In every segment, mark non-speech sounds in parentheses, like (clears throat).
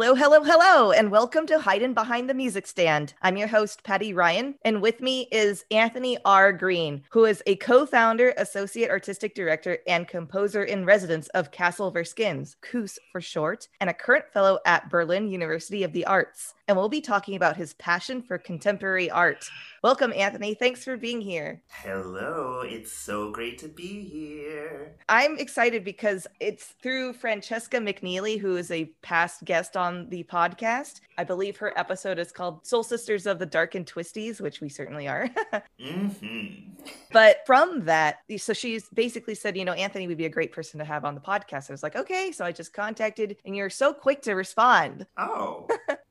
Hello, hello, hello, and welcome to Hiding Behind the Music Stand. I'm your host, Patty Ryan, and with me is Anthony R. Green, who is a co founder, associate artistic director, and composer in residence of Castle Verskins, COOS for short, and a current fellow at Berlin University of the Arts. And we'll be talking about his passion for contemporary art. Welcome, Anthony. Thanks for being here. Hello, it's so great to be here. I'm excited because it's through Francesca McNeely, who is a past guest on the podcast. I believe her episode is called Soul Sisters of the Dark and Twisties, which we certainly are. (laughs) mm-hmm. But from that, so she's basically said, you know, Anthony would be a great person to have on the podcast. I was like, okay. So I just contacted, and you're so quick to respond. Oh. (laughs)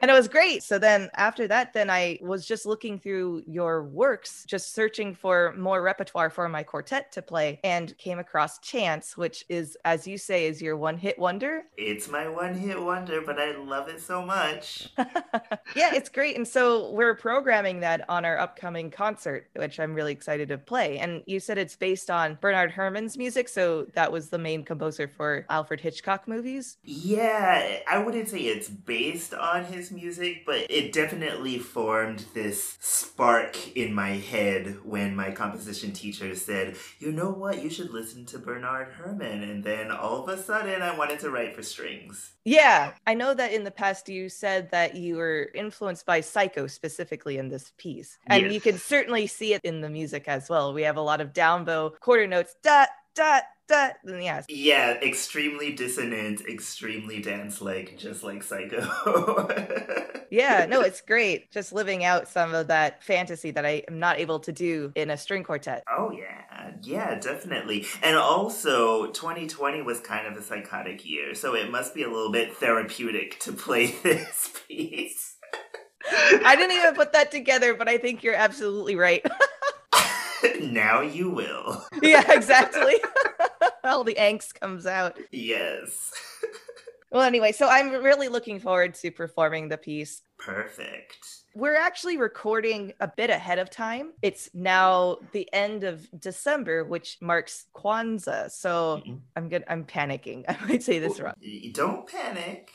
and it was great. So then after that, then I was just looking through your works, just searching for more repertoire for my quartet to play, and came across Chance, which is, as you say, is your one hit wonder. It's my one hit wonder, but I love it so much. (laughs) yeah, it's great. And so we're programming that on our upcoming concert, which I'm really excited to play. And you said it's based on Bernard Herrmann's music. So that was the main composer for Alfred Hitchcock movies. Yeah, I wouldn't say it's based on his music, but it definitely formed this spark in my head when my composition teacher said, You know what? You should listen to Bernard Herrmann. And then all of a sudden, I wanted to write for strings. Yeah, I know that in the past you said that you were influenced by Psycho specifically in this piece. And yes. you can certainly see it in the music as well. We have a lot of down bow quarter notes, dot, dot, dot. Yes. Yeah, extremely dissonant, extremely dance like, just like Psycho. (laughs) yeah, no, it's great. Just living out some of that fantasy that I am not able to do in a string quartet. Oh, yeah. Yeah, definitely. And also, 2020 was kind of a psychotic year, so it must be a little bit therapeutic to play (laughs) this piece. I didn't even put that together, but I think you're absolutely right. (laughs) now you will. yeah, exactly. (laughs) All the angst comes out. Yes. (laughs) well, anyway, so I'm really looking forward to performing the piece. Perfect. We're actually recording a bit ahead of time. It's now the end of December, which marks Kwanzaa. So mm-hmm. I'm good. I'm panicking. (laughs) I might say this wrong. Don't panic.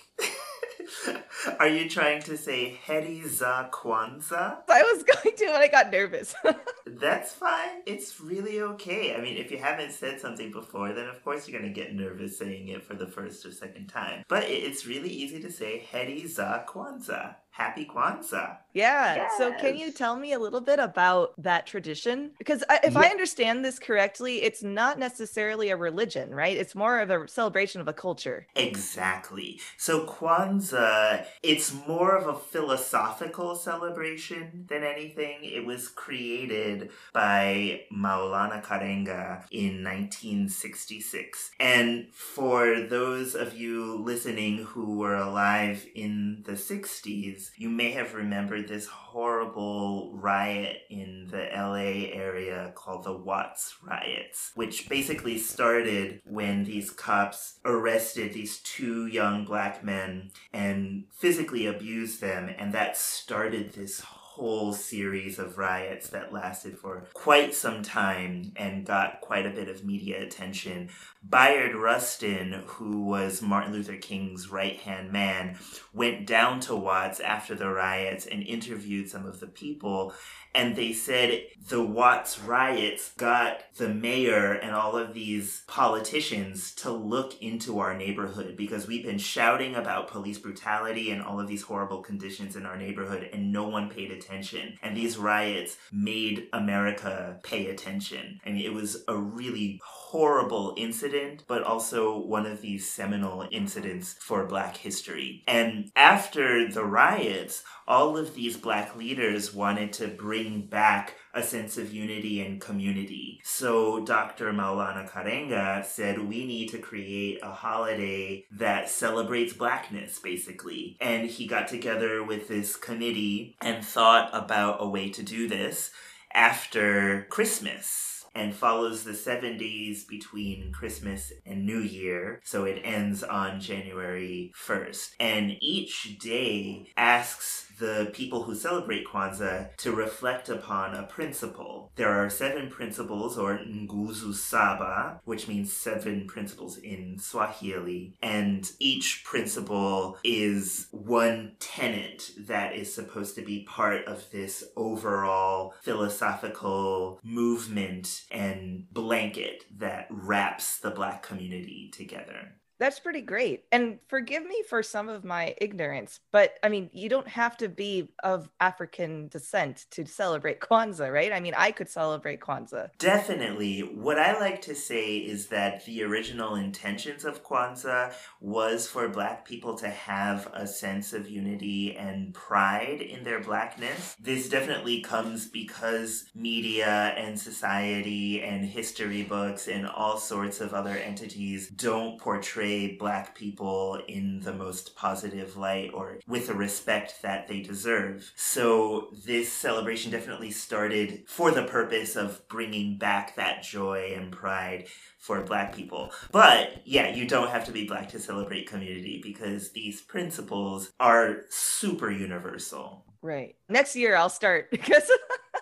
Are you trying to say Heri za Kwanzaa? I was going to, but I got nervous. (laughs) That's fine. It's really okay. I mean, if you haven't said something before, then of course you're going to get nervous saying it for the first or second time. But it's really easy to say Heri za Kwanzaa. Happy Kwanzaa. Yeah. Yes. So, can you tell me a little bit about that tradition? Because I, if yeah. I understand this correctly, it's not necessarily a religion, right? It's more of a celebration of a culture. Exactly. So, Kwanzaa, it's more of a philosophical celebration than anything. It was created by Maulana Karenga in 1966. And for those of you listening who were alive in the 60s, you may have remembered this horrible riot in the LA area called the Watts riots, which basically started when these cops arrested these two young black men and physically abused them, and that started this whole series of riots that lasted for quite some time and got quite a bit of media attention. Bayard Rustin, who was Martin Luther King's right hand man, went down to Watts after the riots and interviewed some of the people and they said the Watts riots got the mayor and all of these politicians to look into our neighborhood because we've been shouting about police brutality and all of these horrible conditions in our neighborhood and no one paid attention. And these riots made America pay attention. I mean, it was a really horrible incident, but also one of these seminal incidents for Black history. And after the riots, all of these Black leaders wanted to bring back a sense of unity and community. So Dr. Maulana Karenga said we need to create a holiday that celebrates blackness, basically. And he got together with this committee and thought about a way to do this after Christmas and follows the seven days between Christmas and New Year. So it ends on January 1st. And each day asks the people who celebrate Kwanzaa to reflect upon a principle. There are seven principles, or Nguzo Saba, which means seven principles in Swahili, and each principle is one tenet that is supposed to be part of this overall philosophical movement and blanket that wraps the Black community together. That's pretty great. And forgive me for some of my ignorance, but I mean, you don't have to be of African descent to celebrate Kwanzaa, right? I mean, I could celebrate Kwanzaa. Definitely. What I like to say is that the original intentions of Kwanzaa was for Black people to have a sense of unity and pride in their Blackness. This definitely comes because media and society and history books and all sorts of other entities don't portray black people in the most positive light or with the respect that they deserve. So this celebration definitely started for the purpose of bringing back that joy and pride for black people. But yeah, you don't have to be black to celebrate community because these principles are super universal. Right. Next year I'll start (laughs) because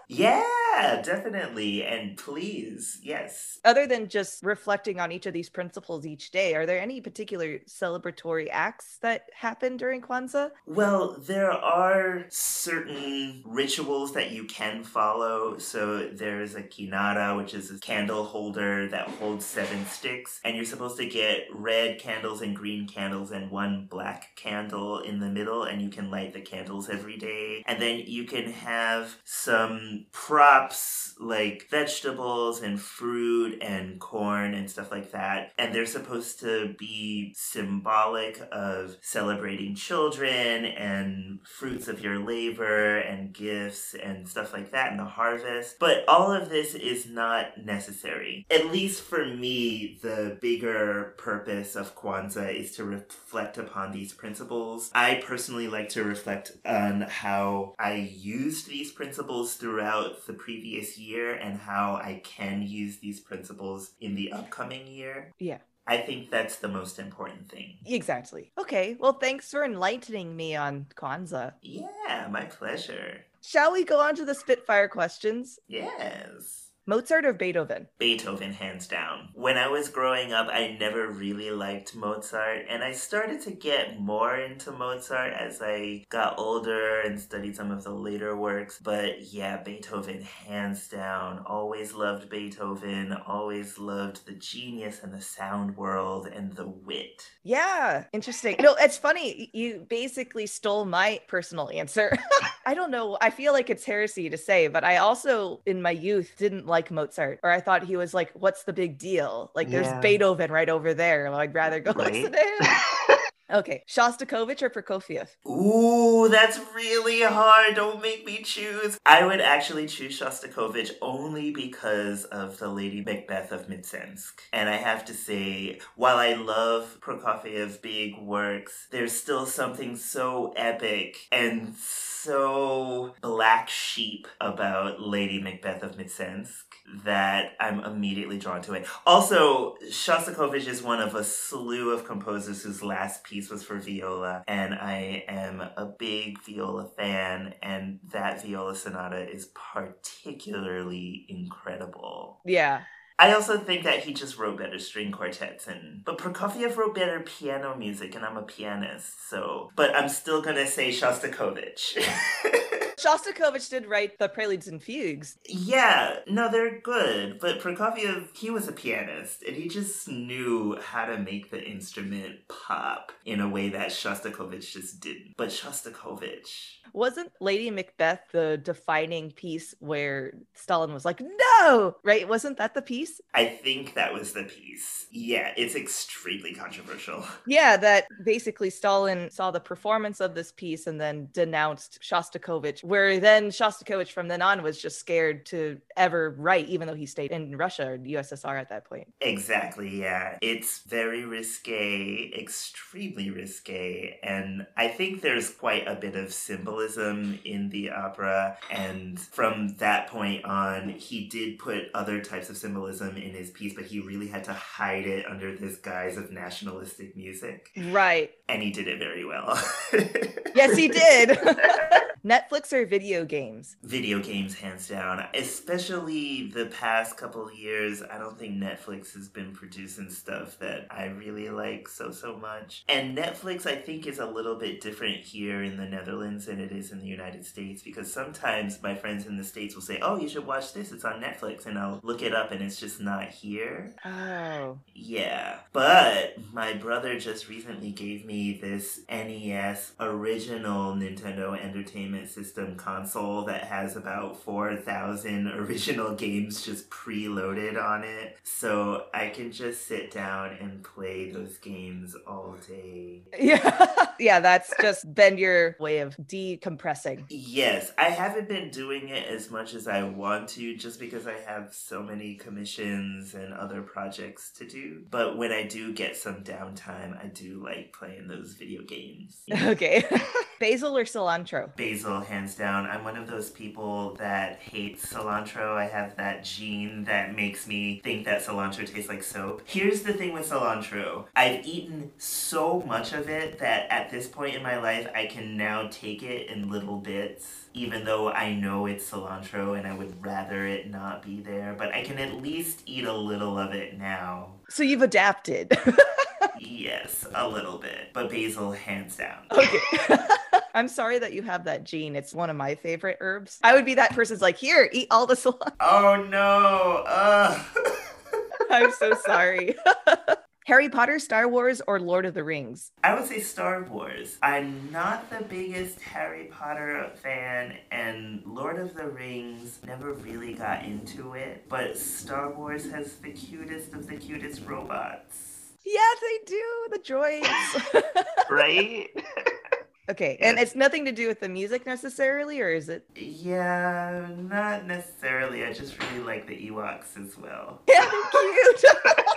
Mm-hmm. Yeah, definitely. And please, yes. Other than just reflecting on each of these principles each day, are there any particular celebratory acts that happen during Kwanzaa? Well, there are certain rituals that you can follow. So there's a kinara, which is a candle holder that holds seven sticks, and you're supposed to get red candles and green candles and one black candle in the middle, and you can light the candles every day. And then you can have some props like vegetables and fruit and corn and stuff like that. And they're supposed to be symbolic of celebrating children and fruits of your labor and gifts and stuff like that in the harvest. But all of this is not necessary. At least for me, the bigger purpose of Kwanzaa is to reflect upon these principles. I personally like to reflect on how I used these principles throughout throughout the previous year and how I can use these principles in the upcoming year. Yeah. I think that's the most important thing. Exactly. Okay. Well, thanks for enlightening me on Kwanzaa. Yeah, my pleasure. Shall we go on to the Spitfire questions? Yes. Mozart or Beethoven? Beethoven, hands down. When I was growing up, I never really liked Mozart, and I started to get more into Mozart as I got older and studied some of the later works. But yeah, Beethoven, hands down. Always loved Beethoven, always loved the genius and the sound world and the wit. Yeah, interesting. No, it's funny. You basically stole my personal answer. (laughs) I don't know. I feel like it's heresy to say, but I also, in my youth, didn't like Mozart, or I thought he was like, what's the big deal? Like, there's yeah. Beethoven right over there. I'd rather go (laughs) right? listen to him. (laughs) Okay, Shostakovich or Prokofiev? Ooh, that's really hard. Don't make me choose. I would actually choose Shostakovich only because of the Lady Macbeth of Mtsensk. And I have to say, while I love Prokofiev's big works, there's still something so epic and so black sheep about Lady Macbeth of Mtsensk that I'm immediately drawn to it. Also, Shostakovich is one of a slew of composers whose last piece was for viola, and I am a big viola fan, and that viola sonata is particularly incredible. Yeah. I also think that he just wrote better string quartets and but Prokofiev wrote better piano music and I'm a pianist, so but I'm still gonna say Shostakovich. (laughs) Shostakovich did write the preludes and fugues. Yeah, no, they're good. But Prokofiev, he was a pianist, and he just knew how to make the instrument pop in a way that Shostakovich just didn't. But Shostakovich. Wasn't Lady Macbeth the defining piece where Stalin was like, no, right? Wasn't that the piece? I think that was the piece. Yeah, it's extremely controversial. (laughs) Yeah, that basically Stalin saw the performance of this piece and then denounced Shostakovich where then Shostakovich from then on was just scared to ever write, even though he stayed in Russia or USSR at that point. Exactly, yeah. It's very risque, extremely risque. And I think there's quite a bit of symbolism in the opera. And from that point on, he did put other types of symbolism in his piece, but he really had to hide it under this guise of nationalistic music. Right. And he did it very well. yes, he did. (laughs) Netflix or video games? Video games, hands down. Especially the past couple years, I don't think Netflix has been producing stuff that I really like so, so much. And Netflix, I think, is a little bit different here in the Netherlands than it is in the United States because sometimes my friends in the States will say, Oh, you should watch this, it's on Netflix. And I'll look it up and it's just not here. Oh. Yeah. But my brother just recently gave me this NES original Nintendo Entertainment System console that has about 4,000 original (laughs) games just preloaded on it. So I can just sit down and play those games all day. (laughs) Yeah. yeah, that's just been your way of decompressing. Yes, I haven't been doing it as much as I want to just because I have so many commissions and other projects to do. But when I do get some downtime, I do like playing those video games. (laughs) Okay. Basil or cilantro? Basil, hands down. I'm one of those people that hates cilantro. I have that gene that makes me think that cilantro tastes like soap. Here's the thing with cilantro I've eaten so much of it that at this point in my life, I can now take it in little bits, even though I know it's cilantro and I would rather it not be there. But I can at least eat a little of it now. So you've adapted. (laughs) yes, a little bit. But basil, hands down. Okay. (laughs) I'm sorry that you have that gene. It's one of my favorite herbs. I would be that person's like, here, eat all the cilantro. Oh no. Uh. (laughs) I'm so sorry. (laughs) Harry Potter, Star Wars, or Lord of the Rings? I would say Star Wars. I'm not the biggest Harry Potter fan, and Lord of the Rings never really got into it, but Star Wars has the cutest of the cutest robots. Yeah, they do. The droids. (laughs) right? Okay, and it's nothing to do with the music necessarily, or is it? Yeah, not necessarily. I just really like the Ewoks as well. Yeah, (laughs) cute.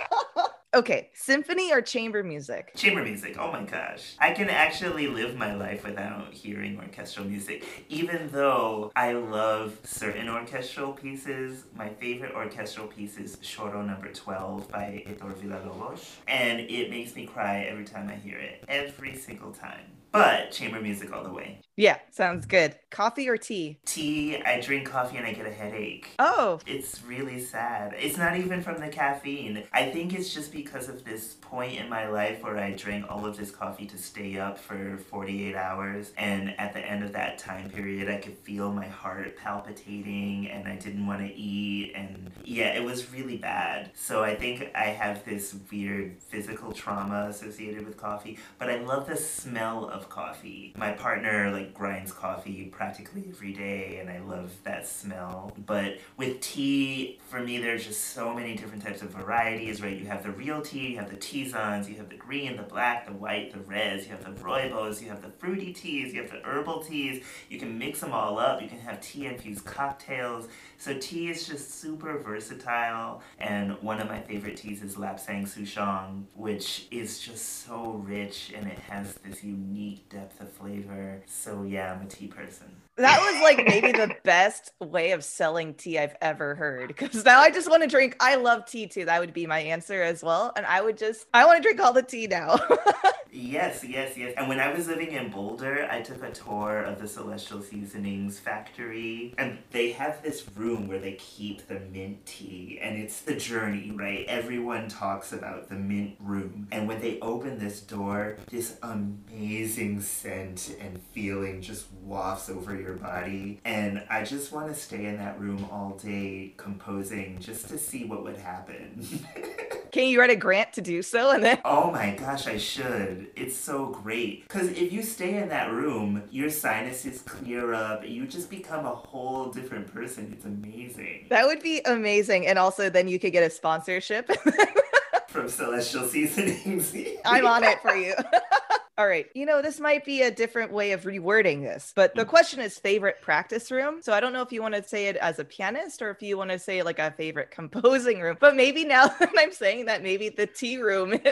(laughs) okay, symphony or chamber music? Chamber music, oh my gosh. I can actually live my life without hearing orchestral music. Even though I love certain orchestral pieces, my favorite orchestral piece is Choro number 12 by Heitor Villa-Lobos. And it makes me cry every time I hear it. Every single time but chamber music all the way. Yeah, sounds good. Coffee or tea? Tea. I drink coffee and I get a headache. Oh. It's really sad. It's not even from the caffeine. I think it's just because of this point in my life where I drank all of this coffee to stay up for 48 hours. And at the end of that time period, I could feel my heart palpitating and I didn't want to eat. And yeah, it was really bad. So I think I have this weird physical trauma associated with coffee. But I love the smell of coffee. My partner, like, grinds coffee practically every day and I love that smell. But with tea, for me, there's just so many different types of varieties, right? You have the real tea, you have the tisanes, you have the green, the black, the white, the reds, you have the rooibos, you have the fruity teas, you have the herbal teas. You can mix them all up. You can have tea infused cocktails. So tea is just super versatile. And one of my favorite teas is Lapsang Souchong, which is just so rich and it has this unique depth of flavor. So yeah, I'm a tea person. That was like maybe the (laughs) best way of selling tea I've ever heard. Because now I just want to drink. I love tea too. That would be my answer as well. And I would just, I want to drink all the tea now. (laughs) yes, yes, yes. And when I was living in Boulder, I took a tour of the Celestial Seasonings factory. And they have this room where they keep the mint tea. And it's the journey, right? Everyone talks about the mint room. And when they open this door, this amazing scent and feeling just wafts over your body. And I just want to stay in that room all day composing just to see what would happen. (laughs) Can you write a grant to do so? And then. Oh my gosh, I should. It's so great. Because if you stay in that room, your sinuses clear up. You just become a whole different person. It's amazing. That would be amazing. And also, then you could get a sponsorship. (laughs) From Celestial Seasonings. I'm on it for you. (laughs) All right. You know, this might be a different way of rewording this, but the mm. question is favorite practice room. So I don't know if you want to say it as a pianist or if you want to say like a favorite (laughs) composing room. But maybe now (laughs) that I'm saying that, maybe the tea room. (laughs)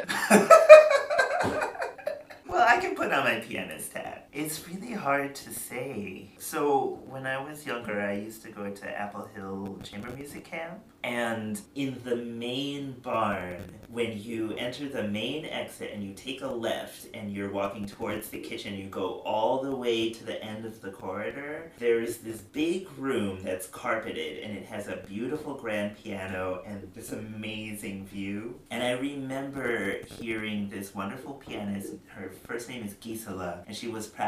Well, I can put on my pianist hat. It's really hard to say. So, when I was younger, I used to go to Apple Hill Chamber Music Camp. And in the main barn, when you enter the main exit and you take a left and you're walking towards the kitchen, you go all the way to the end of the corridor. There's this big room that's carpeted and it has a beautiful grand piano and this amazing view. And I remember hearing this wonderful pianist, her first name is Gisela, and she was practicing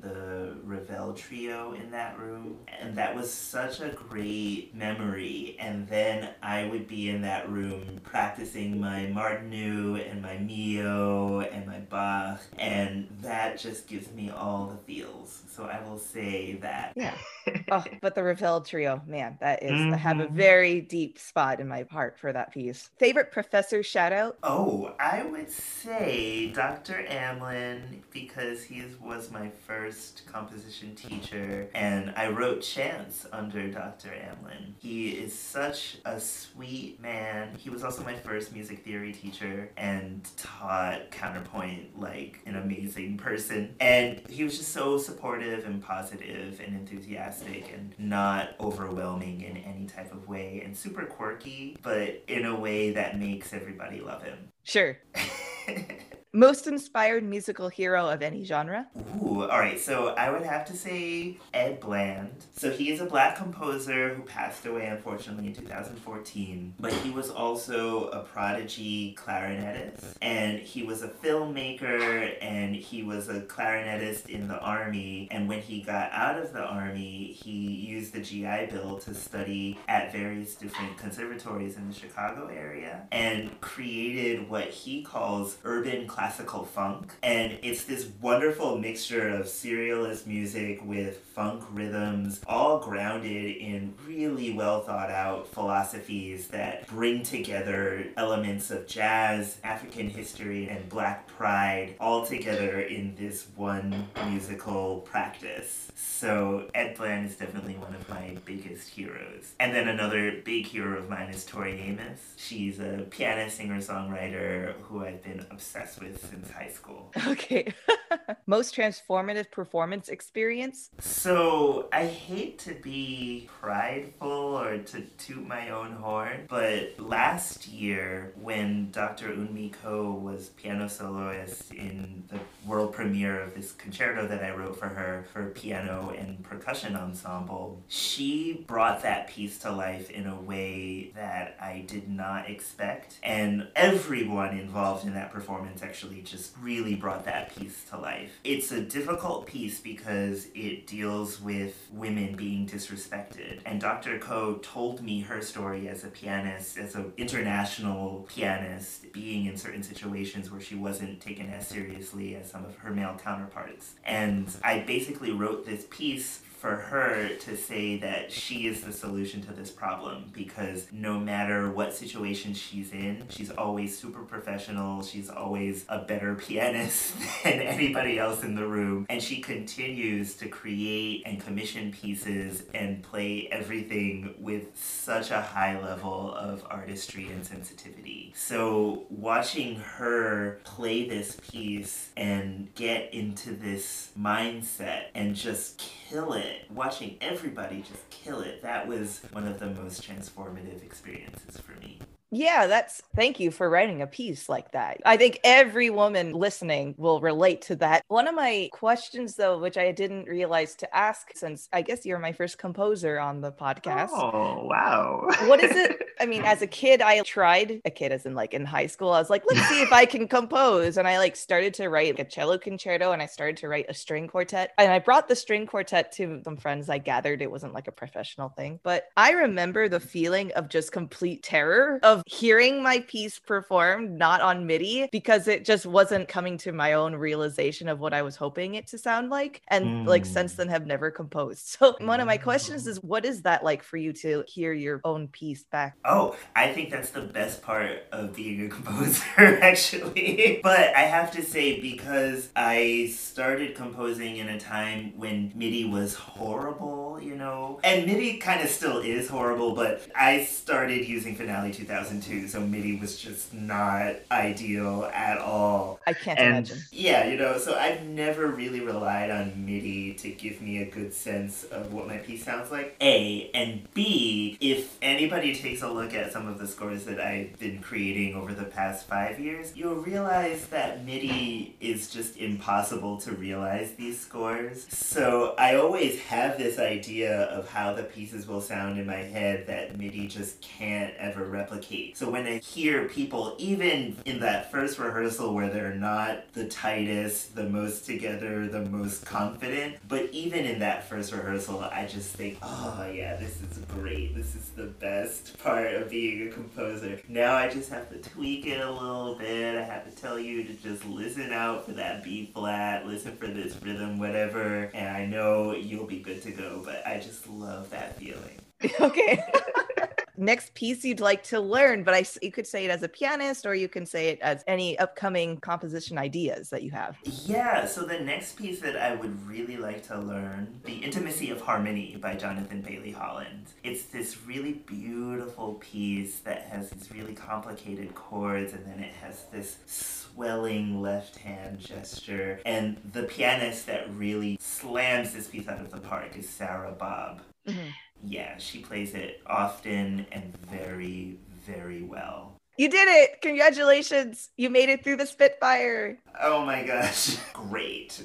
the Ravel trio in that room. And that was such a great memory. And then I would be in that room practicing my Martinů and my Milhaud and my Bach, and that just gives me all the feels. So I will say that. Yeah. (laughs) oh, but the Ravel trio, man, that is, mm-hmm. I have a mm-hmm. very deep spot in my heart for that piece. Favorite professor shout out? Oh, I would say Dr. Amlin because he was my first composition teacher, and I wrote Chance under Dr. Amlin. He is such a sweet man. He was also my first music theory teacher and taught counterpoint like an amazing person. And he was just so supportive and positive and enthusiastic and not overwhelming in any type of way and super quirky, but in a way that makes everybody love him. Sure. (laughs) Most inspired musical hero of any genre? Ooh, all right. So I would have to say Ed Bland. So he is a black composer who passed away unfortunately in 2014, but he was also a prodigy clarinetist and he was a filmmaker and he was a clarinetist in the army. And when he got out of the army, he used the GI Bill to study at various different conservatories in the Chicago area and created what he calls urban classical funk. And it's this wonderful mixture of serialist music with funk rhythms, all grounded in really well thought out philosophies that bring together elements of jazz, African history, and black pride all together in this one musical practice. So Ed Bland is definitely one of my biggest heroes. And then another big hero of mine is Tori Amos. She's a pianist, singer, songwriter who I've been obsessed with since high school. Okay. (laughs) Most transformative performance experience? So I hate to be prideful or to toot my own horn, but last year when Dr. Eunmi Ko was piano soloist in the world premiere of this concerto that I wrote for her for piano and percussion ensemble, she brought that piece to life in a way that I did not expect. And everyone involved in that performance actually just really brought that piece to life. It's a difficult piece because it deals with women being disrespected. And Dr. Ko told me her story as a pianist, as an international pianist, being in certain situations where she wasn't taken as seriously as some of her male counterparts. And I basically wrote this piece for her to say that she is the solution to this problem because no matter what situation she's in, she's always super professional. She's always a better pianist (laughs) than anybody else in the room. And she continues to create and commission pieces and play everything with such a high level of artistry and sensitivity. So watching her play this piece and get into this mindset and just kill it it, watching everybody just kill it, that was one of the most transformative experiences for me. Yeah, that's thank you for writing a piece like that. I think every woman listening will relate to that. One of my questions, though, which I didn't realize to ask since I guess you're my first composer on the podcast. Oh, wow. what is it? (laughs) I mean, as a kid, I tried, a kid as in like in high school, I was like, let's see if I can compose. And I like started to write like a cello concerto and I started to write a string quartet. And I brought the string quartet to some friends I gathered. It wasn't like a professional thing, but I remember the feeling of just complete terror of hearing my piece performed not on MIDI because it just wasn't coming to my own realization of what I was hoping it to sound like. And mm. like since then have never composed. (laughs) So one of my questions is what is that like for you to hear your own piece back? Oh, I think that's the best part of being a (laughs) composer actually. (laughs) but I have to say because I started composing in a time when MIDI was horrible you know? And MIDI kind of still is horrible, but I started using Finale 2002, so MIDI was just not ideal at all. I can't and, imagine. Yeah, you know, so I've never really relied on MIDI to give me a good sense of what my piece sounds like. A. And B, if anybody takes a look at some of the scores that I've been creating over the past five years, you'll realize that MIDI is just impossible to realize these scores. So I always have this idea of how the pieces will sound in my head that MIDI just can't ever replicate. So when I hear people, even in that first rehearsal where they're not the tightest, the most together, the most confident, but even in that first rehearsal, I just think, oh yeah, this is great. This is the best part of being a composer. Now I just have to tweak it a little bit. I have to tell you to just listen out for that B flat, listen for this rhythm, whatever, and I know you'll be good to go, but I just love that feeling. (laughs) okay. (laughs) next piece you'd like to learn but i you could say it as a pianist or you can say it as any upcoming composition ideas that you have. Yeah so the next piece that i would really like to learn the intimacy of harmony by jonathan bailey holland. It's this really beautiful piece that has these really complicated chords and then it has this swelling left hand gesture. And the pianist that really slams this piece out of the park is sarah Bob. mm-hmm yeah, she plays it often and very, very well. You did it! Congratulations! You made it through the Spitfire. Oh my gosh, (laughs) great.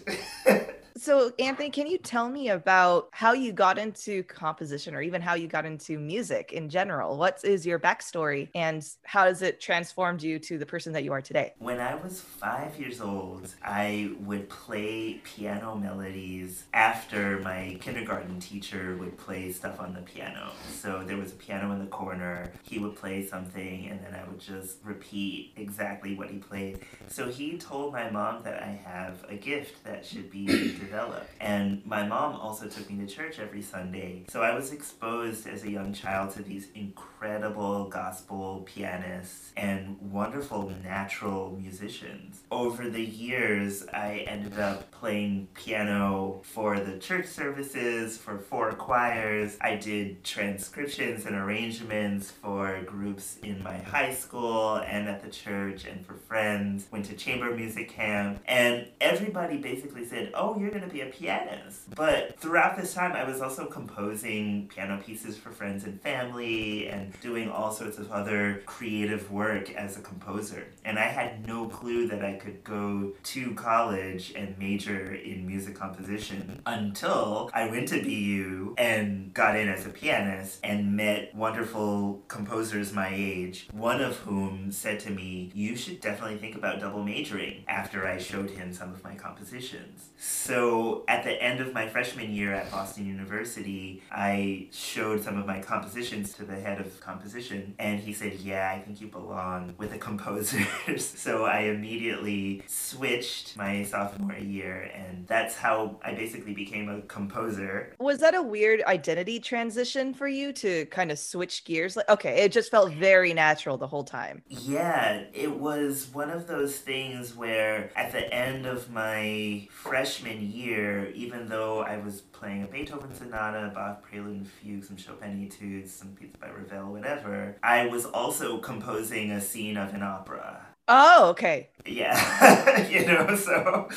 (laughs) So, Anthony, can you tell me about how you got into composition or even how you got into music in general? What is your backstory and how has it transformed you to the person that you are today? When I was five years old, I would play piano melodies after my kindergarten teacher would play stuff on the piano. So, there was a piano in the corner, he would play something, and then I would just repeat exactly what he played. So, he told my mom that I have a gift that should be (clears throat) develop. And my mom also took me to church every Sunday. So I was exposed as a young child to these incredible gospel pianists and wonderful natural musicians. Over the years, I ended up playing piano for the church services, for four choirs. I did transcriptions and arrangements for groups in my high school and at the church and for friends. Went to chamber music camp. And everybody basically said, Oh, you're going to be a pianist. But throughout this time, I was also composing piano pieces for friends and family and doing all sorts of other creative work as a composer. And I had no clue that I could go to college and major in music composition until I went to BU and got in as a pianist and met wonderful composers my age, one of whom said to me, You should definitely think about double majoring after I showed him some of my compositions. So at the end of my freshman year at Boston University, I showed some of my compositions to the head of composition, and he said, Yeah, I think you belong with the composers. (laughs) so I immediately switched my sophomore year, and that's how I basically became a composer. Was that a weird identity transition for you to kind of switch gears? Like, okay, it just felt very natural the whole time. Yeah, it was one of those things where at the end of my freshman year, year, even though I was playing a Beethoven sonata, Bach prelude and fugue, some Chopin etudes, some pieces by Ravel, whatever, I was also composing a scene of an opera. Oh, okay. Yeah, (laughs) you know, so.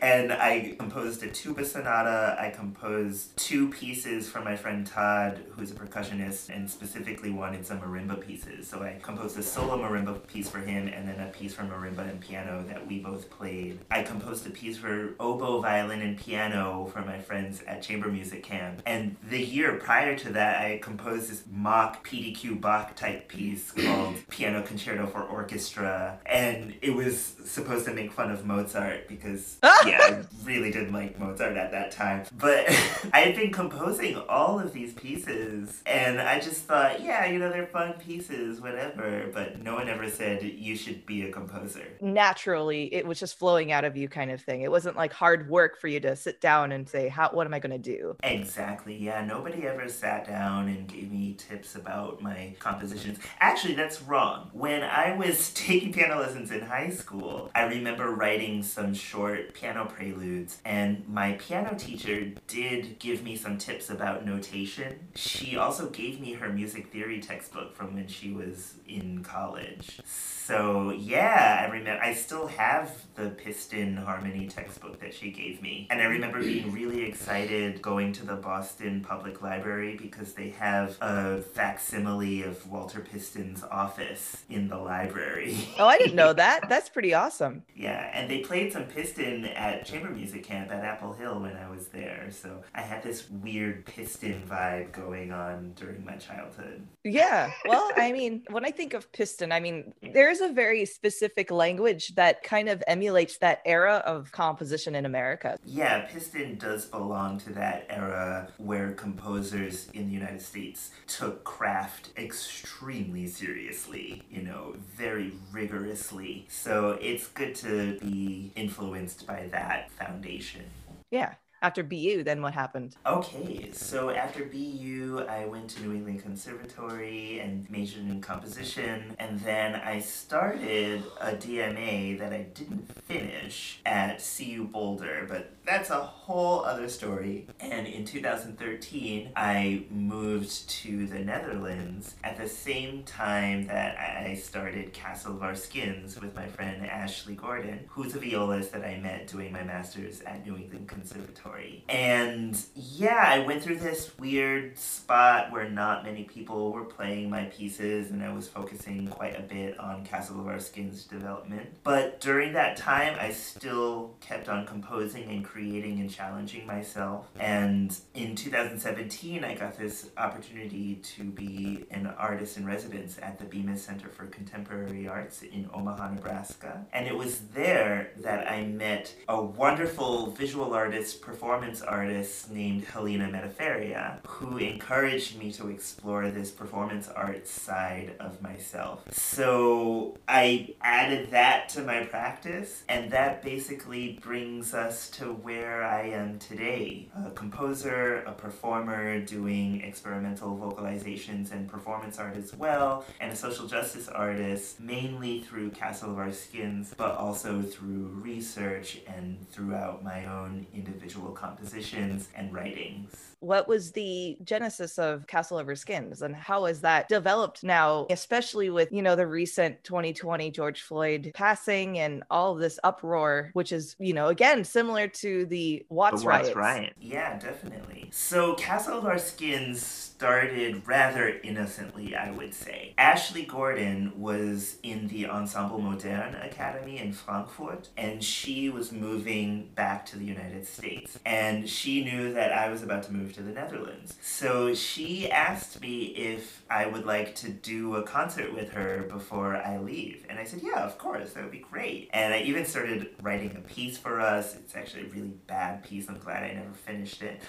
And I composed a tuba sonata. I composed two pieces for my friend Todd, who's a percussionist, and specifically wanted some marimba pieces. So I composed a solo marimba piece for him and then a piece for marimba and piano that we both played. I composed a piece for oboe, violin, and piano for my friends at Chamber Music Camp. And the year prior to that, I composed this mock PDQ Bach type piece called (clears throat) Piano Concerto for Orchestra and it was supposed to make fun of Mozart because (laughs) ah! yeah, I really didn't like Mozart at that time. But (laughs) I had been composing all of these pieces, and I just thought, yeah, you know, they're fun pieces, whatever. But no one ever said you should be a composer. Naturally, it was just flowing out of you, kind of thing. It wasn't like hard work for you to sit down and say, how, what am I going to do? Exactly. Yeah, nobody ever sat down and gave me tips about my compositions. Actually, that's wrong. When I was (laughs) taking piano lessons in high school, I remember writing some short piano preludes, and my piano teacher did give me some tips about notation. She also gave me her music theory textbook from when she was in college. So yeah, I remember I still have the piston harmony textbook that she gave me. And I remember being really excited going to the Boston Public Library because they have a facsimile of Walter Piston's office in the library. Oh, I didn't know that. That's pretty awesome. yeah, and they played some piston at chamber music camp at Apple Hill when I was there. So I had this weird piston vibe going on during my childhood. Yeah. Well, I mean, when I think of piston, I mean, there's a very specific language that kind of emulates that era of composition in America. Yeah, piston does belong to that era where composers in the United States took craft extremely seriously, you know, very rigorously. So it's good to be influenced by that foundation. Yeah. After BU, then what happened? Okay, so after BU, I went to New England Conservatory and majored in composition, and then I started a DMA that I didn't finish at CU Boulder, but that's a whole other story. And in 2013, I moved to the Netherlands at the same time that I started Castle of Our Skins with my friend Ashley Gordon, who's a violist that I met doing my master's at New England Conservatory. And yeah, I went through this weird spot where not many people were playing my pieces, and I was focusing quite a bit on Castle of Our Skins development. But during that time, I still kept on composing and creating and challenging myself. And in 2017, I got this opportunity to be an artist in residence at the Bemis Center for Contemporary Arts in Omaha, Nebraska. And it was there that I met a wonderful visual artist, performance artist named Helina Metaferia, who encouraged me to explore this performance art side of myself. So I added that to my practice, and that basically brings us to where I am today a composer, a performer doing experimental vocalizations and performance art as well, and a social justice artist mainly through Castle of Our Skins, but also through research and throughout my own individual compositions and writings. What was the genesis of Castle of Our Skins and how has that developed now, especially with, you know, the recent 2020 George Floyd passing and all of this uproar, which is, you know, again, similar to the Watts The riots. Riot. Yeah, definitely. So Castle of Our Skins started rather innocently, I would say. Ashley Gordon was in the Ensemble Modern Academy in Frankfurt, and she was moving back to the United States. And she knew that I was about to move to the Netherlands. So she asked me if I would like to do a concert with her before I leave. And I said, yeah, of course, that would be great. And I even started writing a piece for us. It's actually a really bad piece. I'm glad I never finished it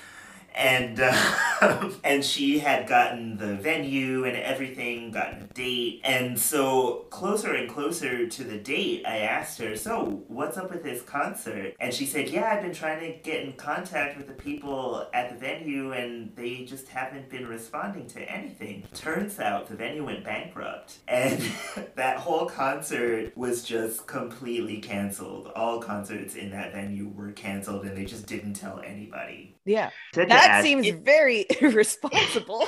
and uh, (laughs) and she had gotten the venue and everything, gotten a date, and so closer and closer to the date, I asked her, "So, what's up with this concert?" And she said, "Yeah, I've been trying to get in contact with the people at the venue, and they just haven't been responding to anything." Turns out the venue went bankrupt, and (laughs) that whole concert was just completely canceled. All concerts in that venue were canceled, and they just didn't tell anybody. Yeah. To That Ash, seems "It- very (laughs) irresponsible.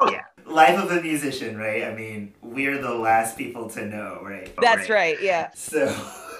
Oh yeah. Life of a musician, right? I mean, we're the last people to know, right? That's right. Yeah. So (laughs)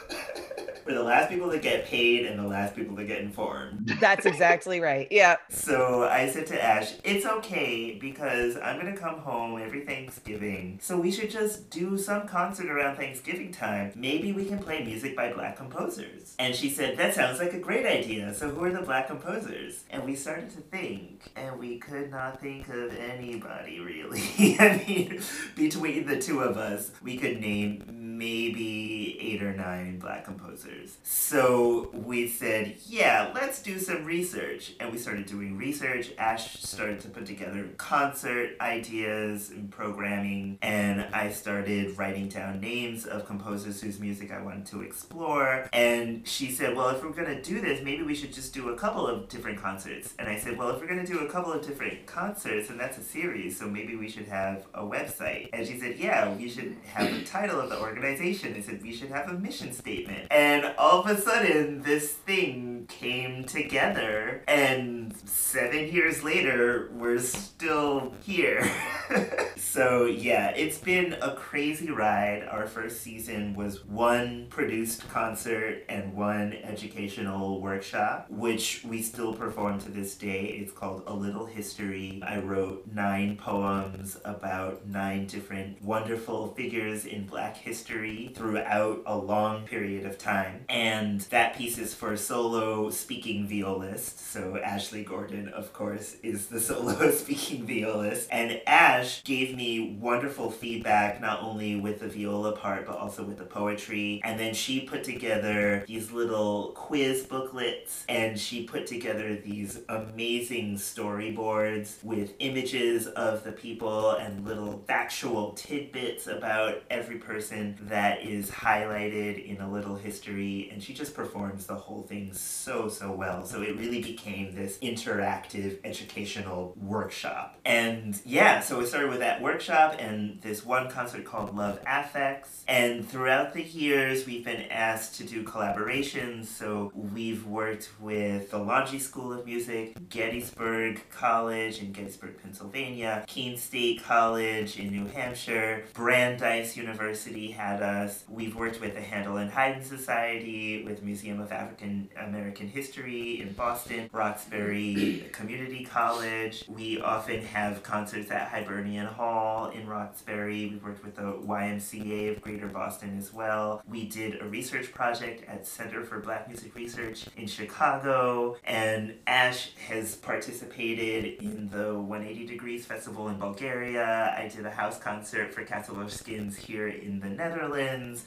we're the last people to get paid and the last people to get informed. (laughs) That's exactly right. Yeah. So I said to Ash, it's okay because I'm gonna come home every Thanksgiving. So we should just do some concert around Thanksgiving time. Maybe we can play music by black composers. And she said, that sounds like a great idea. So who are the black composers? And we started to think, and we could not think of anybody really. (laughs) I mean, between the two of us, we could name maybe eight or nine black composers. So we said, yeah, let's do some research. And we started doing research. Ash started to put together concert ideas and programming. And I started writing down names of composers whose music I wanted to explore. And she said, well, if we're going to do this, maybe we should just do a couple of different concerts. And I said, well, if we're going to do a couple of different concerts, and that's a series, so maybe we should have a website. And she said, yeah, we should have the title of the organization organization. They said we should have a mission statement. And all of a sudden, this thing came together. And seven years later, we're still here. (laughs) so, yeah, it's been a crazy ride. Our first season was one produced concert and one educational workshop, which we still perform to this day. It's called A Little History. I wrote nine poems about nine different wonderful figures in Black history throughout a long period of time. And that piece is for solo speaking violist. So Ashley Gordon, of course, is the (laughs) solo speaking violist. And Ash gave me wonderful feedback, not only with the viola part, but also with the poetry. And then she put together these little quiz booklets and she put together these amazing storyboards with images of the people and little factual tidbits about every person that is highlighted in a little history. And she just performs the whole thing so, so well. So it really became this interactive educational workshop. And yeah, so we started with that workshop and this one concert called Love Affects. And throughout the years, we've been asked to do collaborations. So we've worked with the Longy School of Music, Gettysburg College in Gettysburg, Pennsylvania, Keene State College in New Hampshire, Brandeis University had us. We've worked with the Handel and Haydn Society, with Museum of African American History in Boston, Roxbury Community College. We often have concerts at Hibernian Hall in Roxbury. We've worked with the YMCA of Greater Boston as well. We did a research project at Center for Black Music Research in Chicago, and Ash has participated in the 180 Degrees Festival in Bulgaria. I did a house concert for Castle of Skins here in the Netherlands,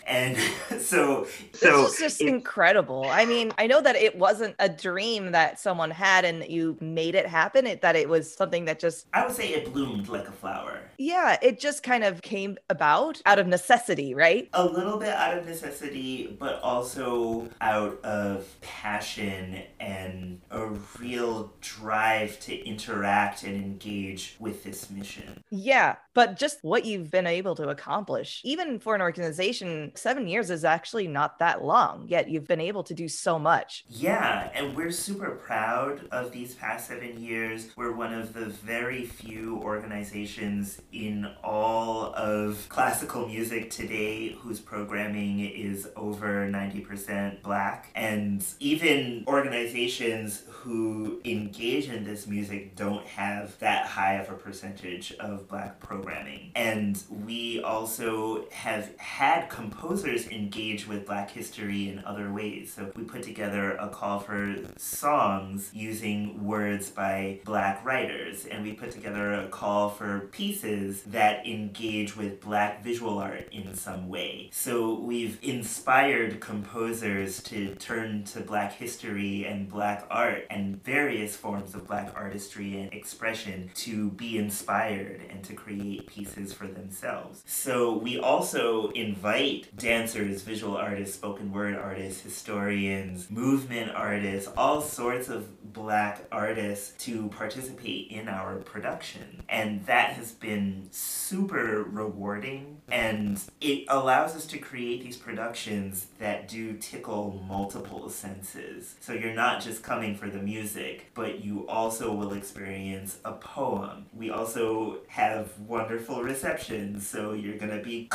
and so (laughs) so this is just it, incredible. I mean, I know that it wasn't a dream that someone had and you made it happen. It, that it was something that just I would say it bloomed like a flower. Yeah, it just kind of came about out of necessity, right? A little bit out of necessity, but also out of passion and a real drive to interact and engage with this mission. Yeah, but just what you've been able to accomplish, even for an organization, seven years is actually not that long, yet you've been able to do so much. Yeah, and we're super proud of these past seven years. We're one of the very few organizations in all of classical music today whose programming is over 90% black. And even organizations who engage in this music don't have that high of a percentage of black programming. And we also have had composers engage with black history in other ways. So we put together a call for songs using words by black writers, and we put together a call for pieces that engage with black visual art in some way. So we've inspired composers to turn to black history and black art and various forms of black artistry and expression to be inspired and to create pieces for themselves. So we also invite dancers, visual artists, spoken word artists, historians, movement artists, all sorts of black artists to participate in our production. And that has been super rewarding and it allows us to create these productions that do tickle multiple senses. So you're not just coming for the music but you also will experience a poem. We also have wonderful receptions, so you're gonna be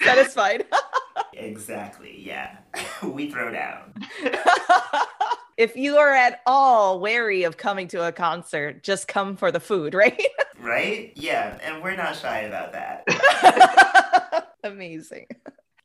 satisfied. (laughs) exactly, yeah. (laughs) we throw down. (laughs) if you are at all wary of coming to a concert, just come for the food, right? right? Yeah, and we're not shy about that. Amazing.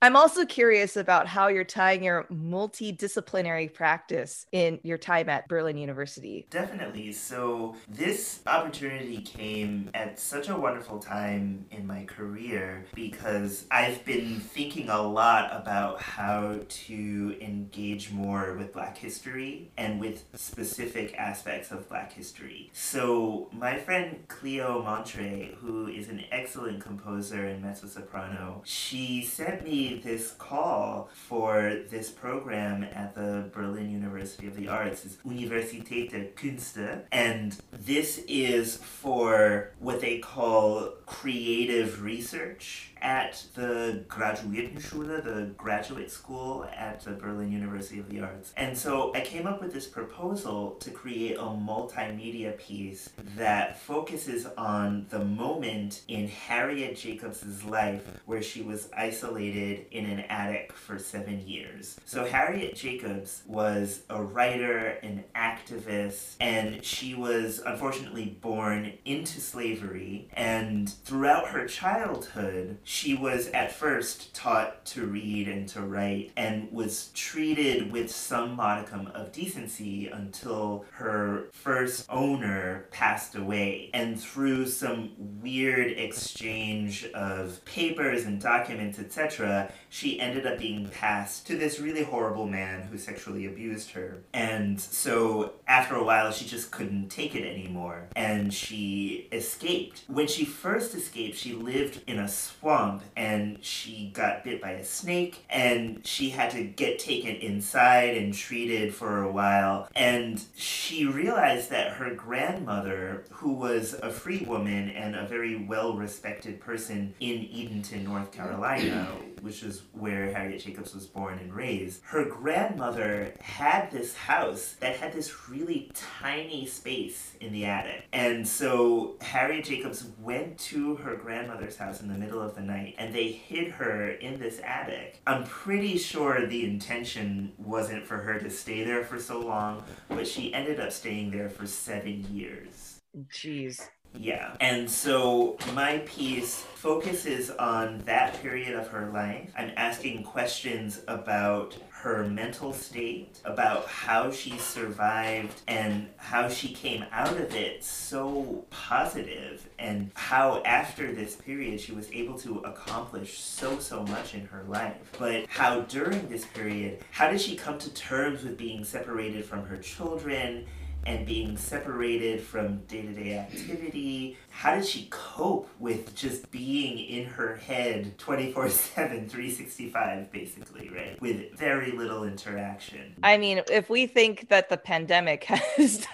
I'm also curious about how you're tying your multidisciplinary practice in your time at Berlin University. Definitely. So, this opportunity came at such a wonderful time in my career because I've been thinking a lot about how to engage more with Black history and with specific aspects of Black history. So, my friend Cleo Montre, who is an excellent composer and mezzo soprano, she sent me this call for this program at the Berlin University of the Arts. It's Universität der Künste. And this is for what they call creative research at the Graduiertenschule, the graduate school at the Berlin University of the Arts. And so I came up with this proposal to create a multimedia piece that focuses on the moment in Harriet Jacobs's life where she was isolated in an attic for seven years. So Harriet Jacobs was a writer, an activist, and she was unfortunately born into slavery. And throughout her childhood, she was at first taught to read and to write and was treated with some modicum of decency until her first owner passed away. And through some weird exchange of papers and documents, etc., she ended up being passed to this really horrible man who sexually abused her. And so after a while, she just couldn't take it anymore and she escaped. When she first escaped, she lived in a swamp and she got bit by a snake and she had to get taken inside and treated for a while. And she realized that her grandmother, who was a free woman and a very well respected person in Edenton, North Carolina, (clears throat) which is where Harriet Jacobs was born and raised, her grandmother had this house that had this really tiny space in the attic. And so Harriet Jacobs went to her grandmother's house in the middle of the night and they hid her in this attic. I'm pretty sure the intention wasn't for her to stay there for so long, but she ended up staying there for seven years. Jeez. Yeah. And so my piece focuses on that period of her life. I'm asking questions about her mental state, about how she survived and how she came out of it so positive, and how after this period she was able to accomplish so, so much in her life. But how during this period, how did she come to terms with being separated from her children? And being separated from day to day activity, how did she cope with just being in her head 24 7, 365, basically, right? With very little interaction. I mean, if we think that the pandemic (laughs) has,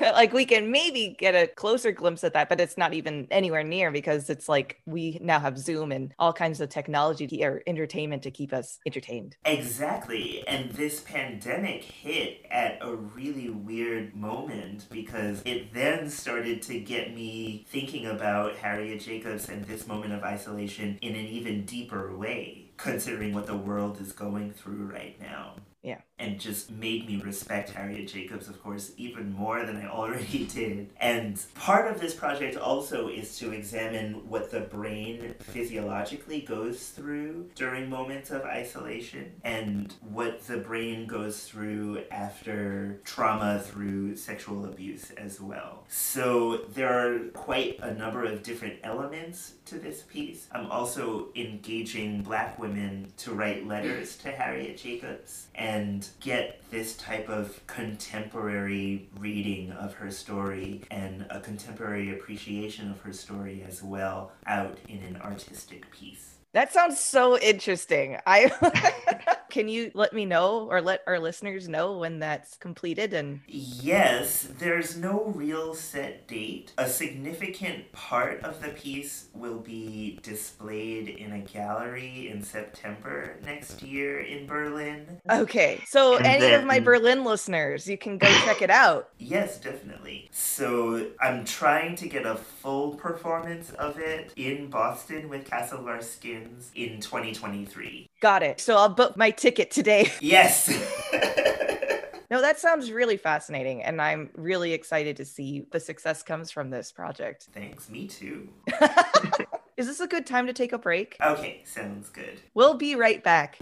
like, we can maybe get a closer glimpse at that, but it's not even anywhere near because it's like we now have Zoom and all kinds of technology or entertainment to keep us entertained. Exactly. And this pandemic hit at a really weird moment because it then started to get me thinking thinking about Harriet Jacobs and this moment of isolation in an even deeper way, considering what the world is going through right now. Yeah. And just made me respect Harriet Jacobs, of course, even more than I already (laughs) did. And part of this project also is to examine what the brain physiologically goes through during moments of isolation and what the brain goes through after trauma through sexual abuse as well. So there are quite a number of different elements to this piece. I'm also engaging black women to write letters to Harriet Jacobs and get this type of contemporary reading of her story and a contemporary appreciation of her story as well out in an artistic piece. That sounds so interesting. I (laughs) (laughs) can you let me know or let our listeners know when that's completed and Yes, there's no real set date. A significant part of the piece will be displayed in a gallery in September next year in Berlin. Okay. So and any then, of my Berlin listeners, you can go check it out. (laughs) Yes, definitely. So I'm trying to get a full performance of it in Boston with Castle of Our Skins in 2023. Got it. So I'll book my ticket today. (laughs) Yes. (laughs) no, that sounds really fascinating. And I'm really excited to see the success comes from this project. Thanks. Me too. (laughs) Is this a good time to take a break? Okay, sounds good. We'll be right back.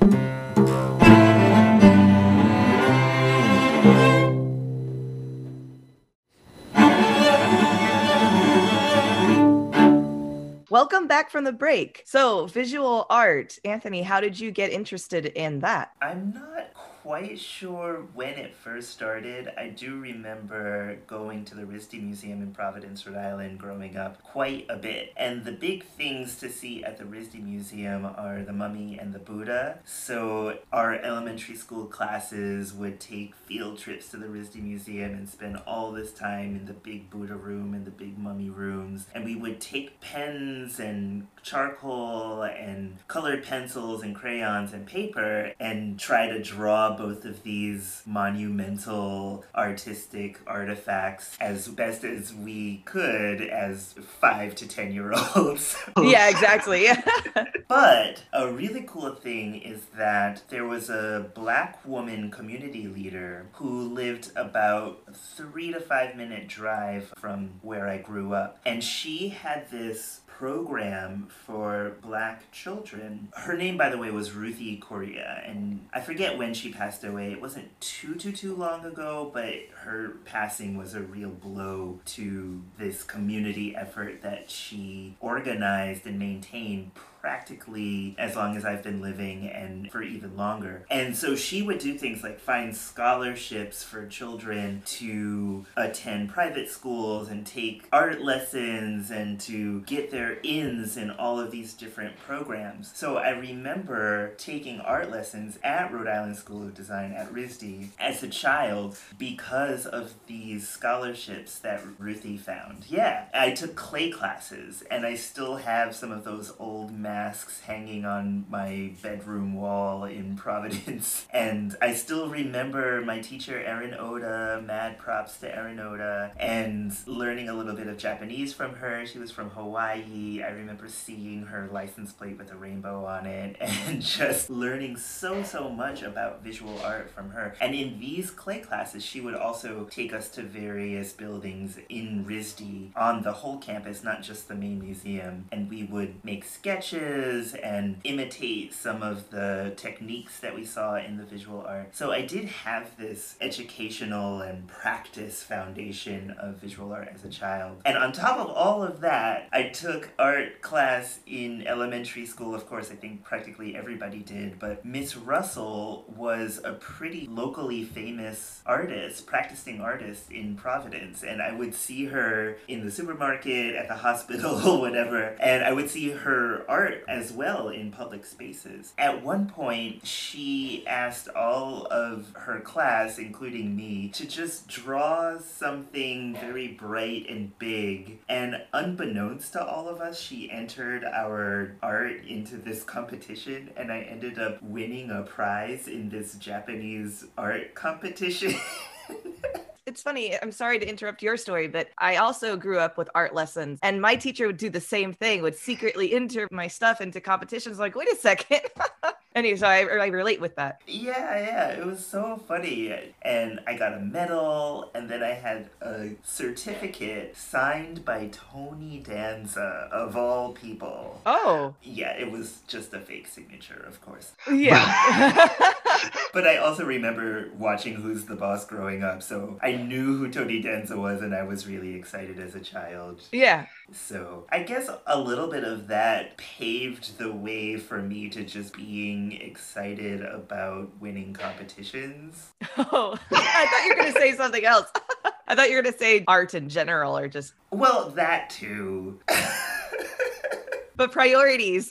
Welcome back from the break. So, visual art, Anthony, how did you get interested in that? I'm not quite sure when it first started. I do remember going to the RISD Museum in Providence, Rhode Island growing up quite a bit. And the big things to see at the RISD Museum are the mummy and the Buddha. So our elementary school classes would take field trips to the RISD Museum and spend all this time in the big Buddha room and the big mummy rooms. And we would take pens and charcoal and colored pencils and crayons and paper and try to draw both of these monumental artistic artifacts as best as we could as five to ten year olds. (laughs) yeah, exactly. (laughs) but a really cool thing is that there was a black woman community leader who lived about three to five minute drive from where I grew up. And she had this program for black children. Her name, by the way, was Ruthie Correa, and I forget when she passed away. It wasn't too, too, too long ago, but her passing was a real blow to this community effort that she organized and maintained practically as long as I've been living and for even longer. And so she would do things like find scholarships for children to attend private schools and take art lessons and to get their ins in all of these different programs. So I remember taking art lessons at Rhode Island School of Design at RISD as a child because of these scholarships that Ruthie found. Yeah, I took clay classes and I still have some of those old masks hanging on my bedroom wall in (laughs) Providence. And I still remember my teacher, Erin Oda, mad props to Erin Oda, and learning a little bit of Japanese from her. She was from Hawaii. I remember seeing her license plate with a rainbow on it (laughs) and just learning so, so much about visual art from her. And in these clay classes, she would also take us to various buildings in RISD on the whole campus, not just the main museum. And we would make sketches and imitate some of the techniques that we saw in the visual art. So I did have this educational and practice foundation of visual art as a child. And on top of all of that, I took art class in elementary school. Of course, I think practically everybody did, but Miss Russell was a pretty locally famous artist, practicing artist in Providence. And I would see her in the supermarket, at the hospital, (laughs) whatever, and I would see her art as well in public spaces. At one point, she asked all of her class, including me, to just draw something very bright and big. And unbeknownst to all of us, she entered our art into this competition, and I ended up winning a prize in this Japanese art competition. (laughs) it's funny. I'm sorry to interrupt your story, but I also grew up with art lessons, and my teacher would do the same thing, would secretly enter my stuff into competitions. Like, wait a second. (laughs) anyway, so I, I relate with that. Yeah, yeah, it was so funny. And I got a medal, and then I had a certificate signed by Tony Danza, of all people. Oh. Yeah, it was just a fake signature, of course. Yeah. (laughs) but I also remember watching Who's the Boss growing up, so I knew who Tony Danza was, and I was really excited as a child. Yeah. So I guess a little bit of that paved the way for me to just being excited about winning competitions. (laughs) Oh, I thought you were going to say something else. I thought you were going to say art in general or just. Well, that too. (laughs) but priorities.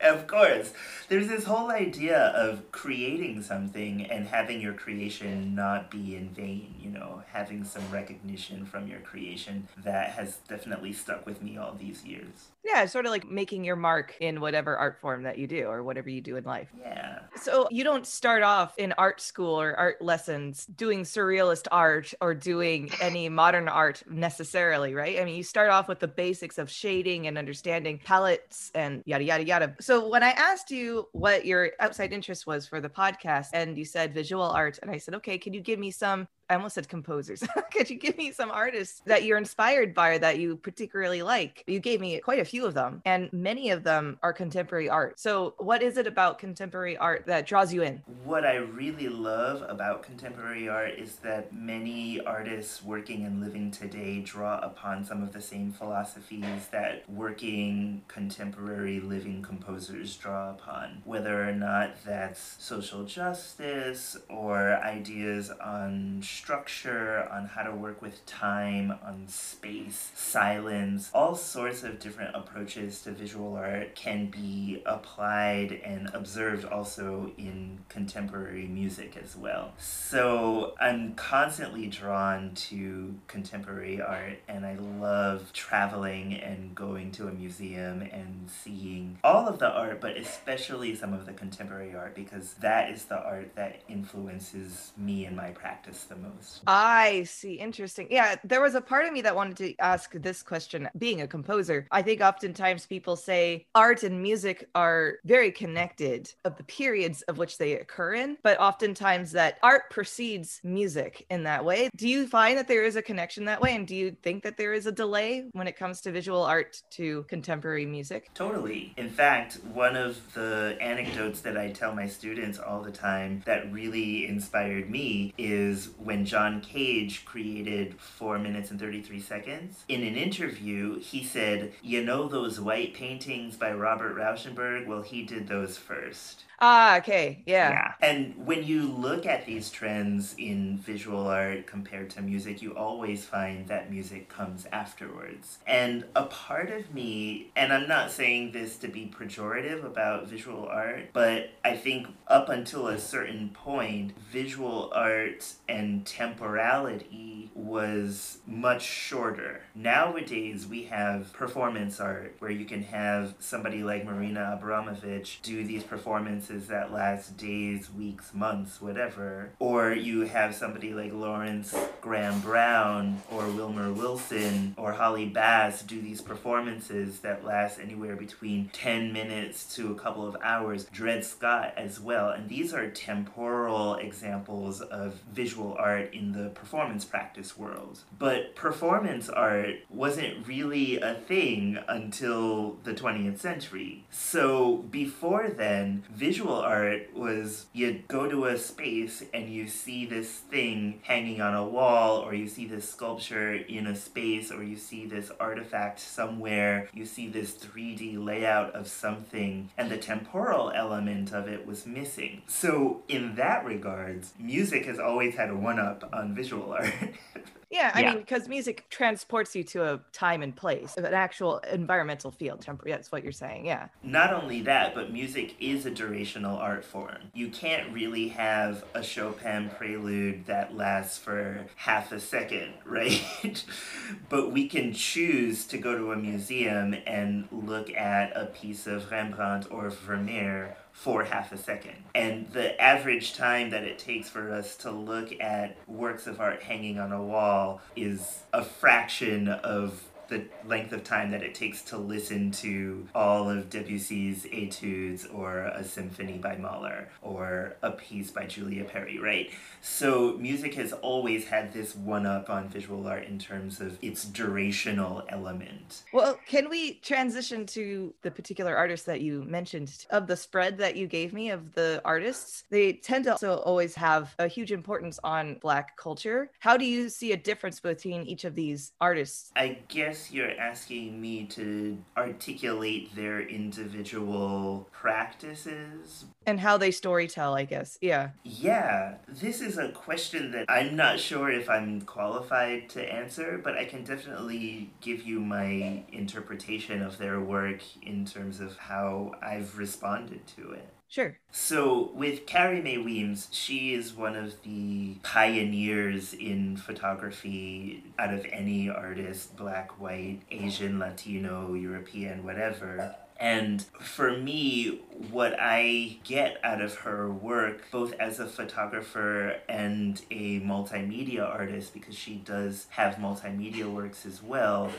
of course. There's this whole idea of creating something and having your creation not be in vain, you know, having some recognition from your creation that has definitely stuck with me all these years. Yeah, it's sort of like making your mark in whatever art form that you do or whatever you do in life. Yeah. So you don't start off in art school or art lessons doing surrealist art or doing any modern art necessarily, right? I mean, you start off with the basics of shading and understanding palettes and yada, yada, yada. So when I asked you what your outside interest was for the podcast, and you said visual art, and I said, okay, can you give me some I almost said composers. (laughs) Could you give me some artists that you're inspired by or that you particularly like? You gave me quite a few of them, and many of them are contemporary art. So, what is it about contemporary art that draws you in? What I really love about contemporary art is that many artists working and living today draw upon some of the same philosophies that working contemporary living composers draw upon, whether or not that's social justice or ideas on structure, on how to work with time, on space, silence, all sorts of different approaches to visual art can be applied and observed also in contemporary music as well. So I'm constantly drawn to contemporary art and I love traveling and going to a museum and seeing all of the art, but especially some of the contemporary art because that is the art that influences me in my practice the most. I see. Interesting. Yeah, there was a part of me that wanted to ask this question. Being a composer, I think oftentimes people say art and music are very connected of the periods of which they occur in, but oftentimes that art precedes music in that way. Do you find that there is a connection that way? And do you think that there is a delay when it comes to visual art to contemporary music? Totally. In fact, one of the anecdotes that I tell my students all the time that really inspired me is when John Cage created 4 minutes and 33 seconds. In an interview, he said, You know those white paintings by Robert Rauschenberg? Well, he did those first. Ah, okay. Yeah. Yeah. And when you look at these trends in visual art compared to music, you always find that music comes afterwards. And a part of me, and I'm not saying this to be pejorative about visual art, but I think up until a certain point, visual art and temporality was much shorter. Nowadays, we have performance art where you can have somebody like Marina Abramović do these performances that last days, weeks, months, whatever. Or you have somebody like Lawrence Graham Brown or Wilmer Wilson or Holly Bass do these performances that last anywhere between 10 minutes to a couple of hours. Dred Scott as well. And these are temporal examples of visual art in the performance practice world. But performance art wasn't really a thing until the 20th century. So before then, visual art was you go to a space and you see this thing hanging on a wall, or you see this sculpture in a space, or you see this artifact somewhere, you see this 3D layout of something, and the temporal element of it was missing. So, in that regards, music has always had a one up on visual art. (laughs) Yeah, I yeah. mean, because music transports you to a time and place, an actual environmental field. Temporary. That's what you're saying. Yeah. Not only that, but music is a durational art form. You can't really have a Chopin prelude that lasts for half a second, (laughs) right? but we can choose to go to a museum and look at a piece of Rembrandt or Vermeer for half a second. And the average time that it takes for us to look at works of art hanging on a wall is a fraction of the length of time that it takes to listen to all of Debussy's etudes or a symphony by Mahler or a piece by Julia Perry, right? So music has always had this one up on visual art in terms of its durational element. Well, can we transition to the particular artists that you mentioned of the spread that you gave me of the artists? They tend to also always have a huge importance on Black culture. How do you see a difference between each of these artists? I guess guess you're asking me to articulate their individual practices. And how they storytell, I guess. Yeah. Yeah. This is a question that I'm not sure if I'm qualified to answer, but I can definitely give you my interpretation of their work in terms of how I've responded to it. Sure. So with Carrie Mae Weems, she is one of the pioneers in photography out of any artist, black, white, Asian, Latino, European, whatever. And for me, what I get out of her work, both as a photographer and a multimedia artist, because she does have multimedia works as well,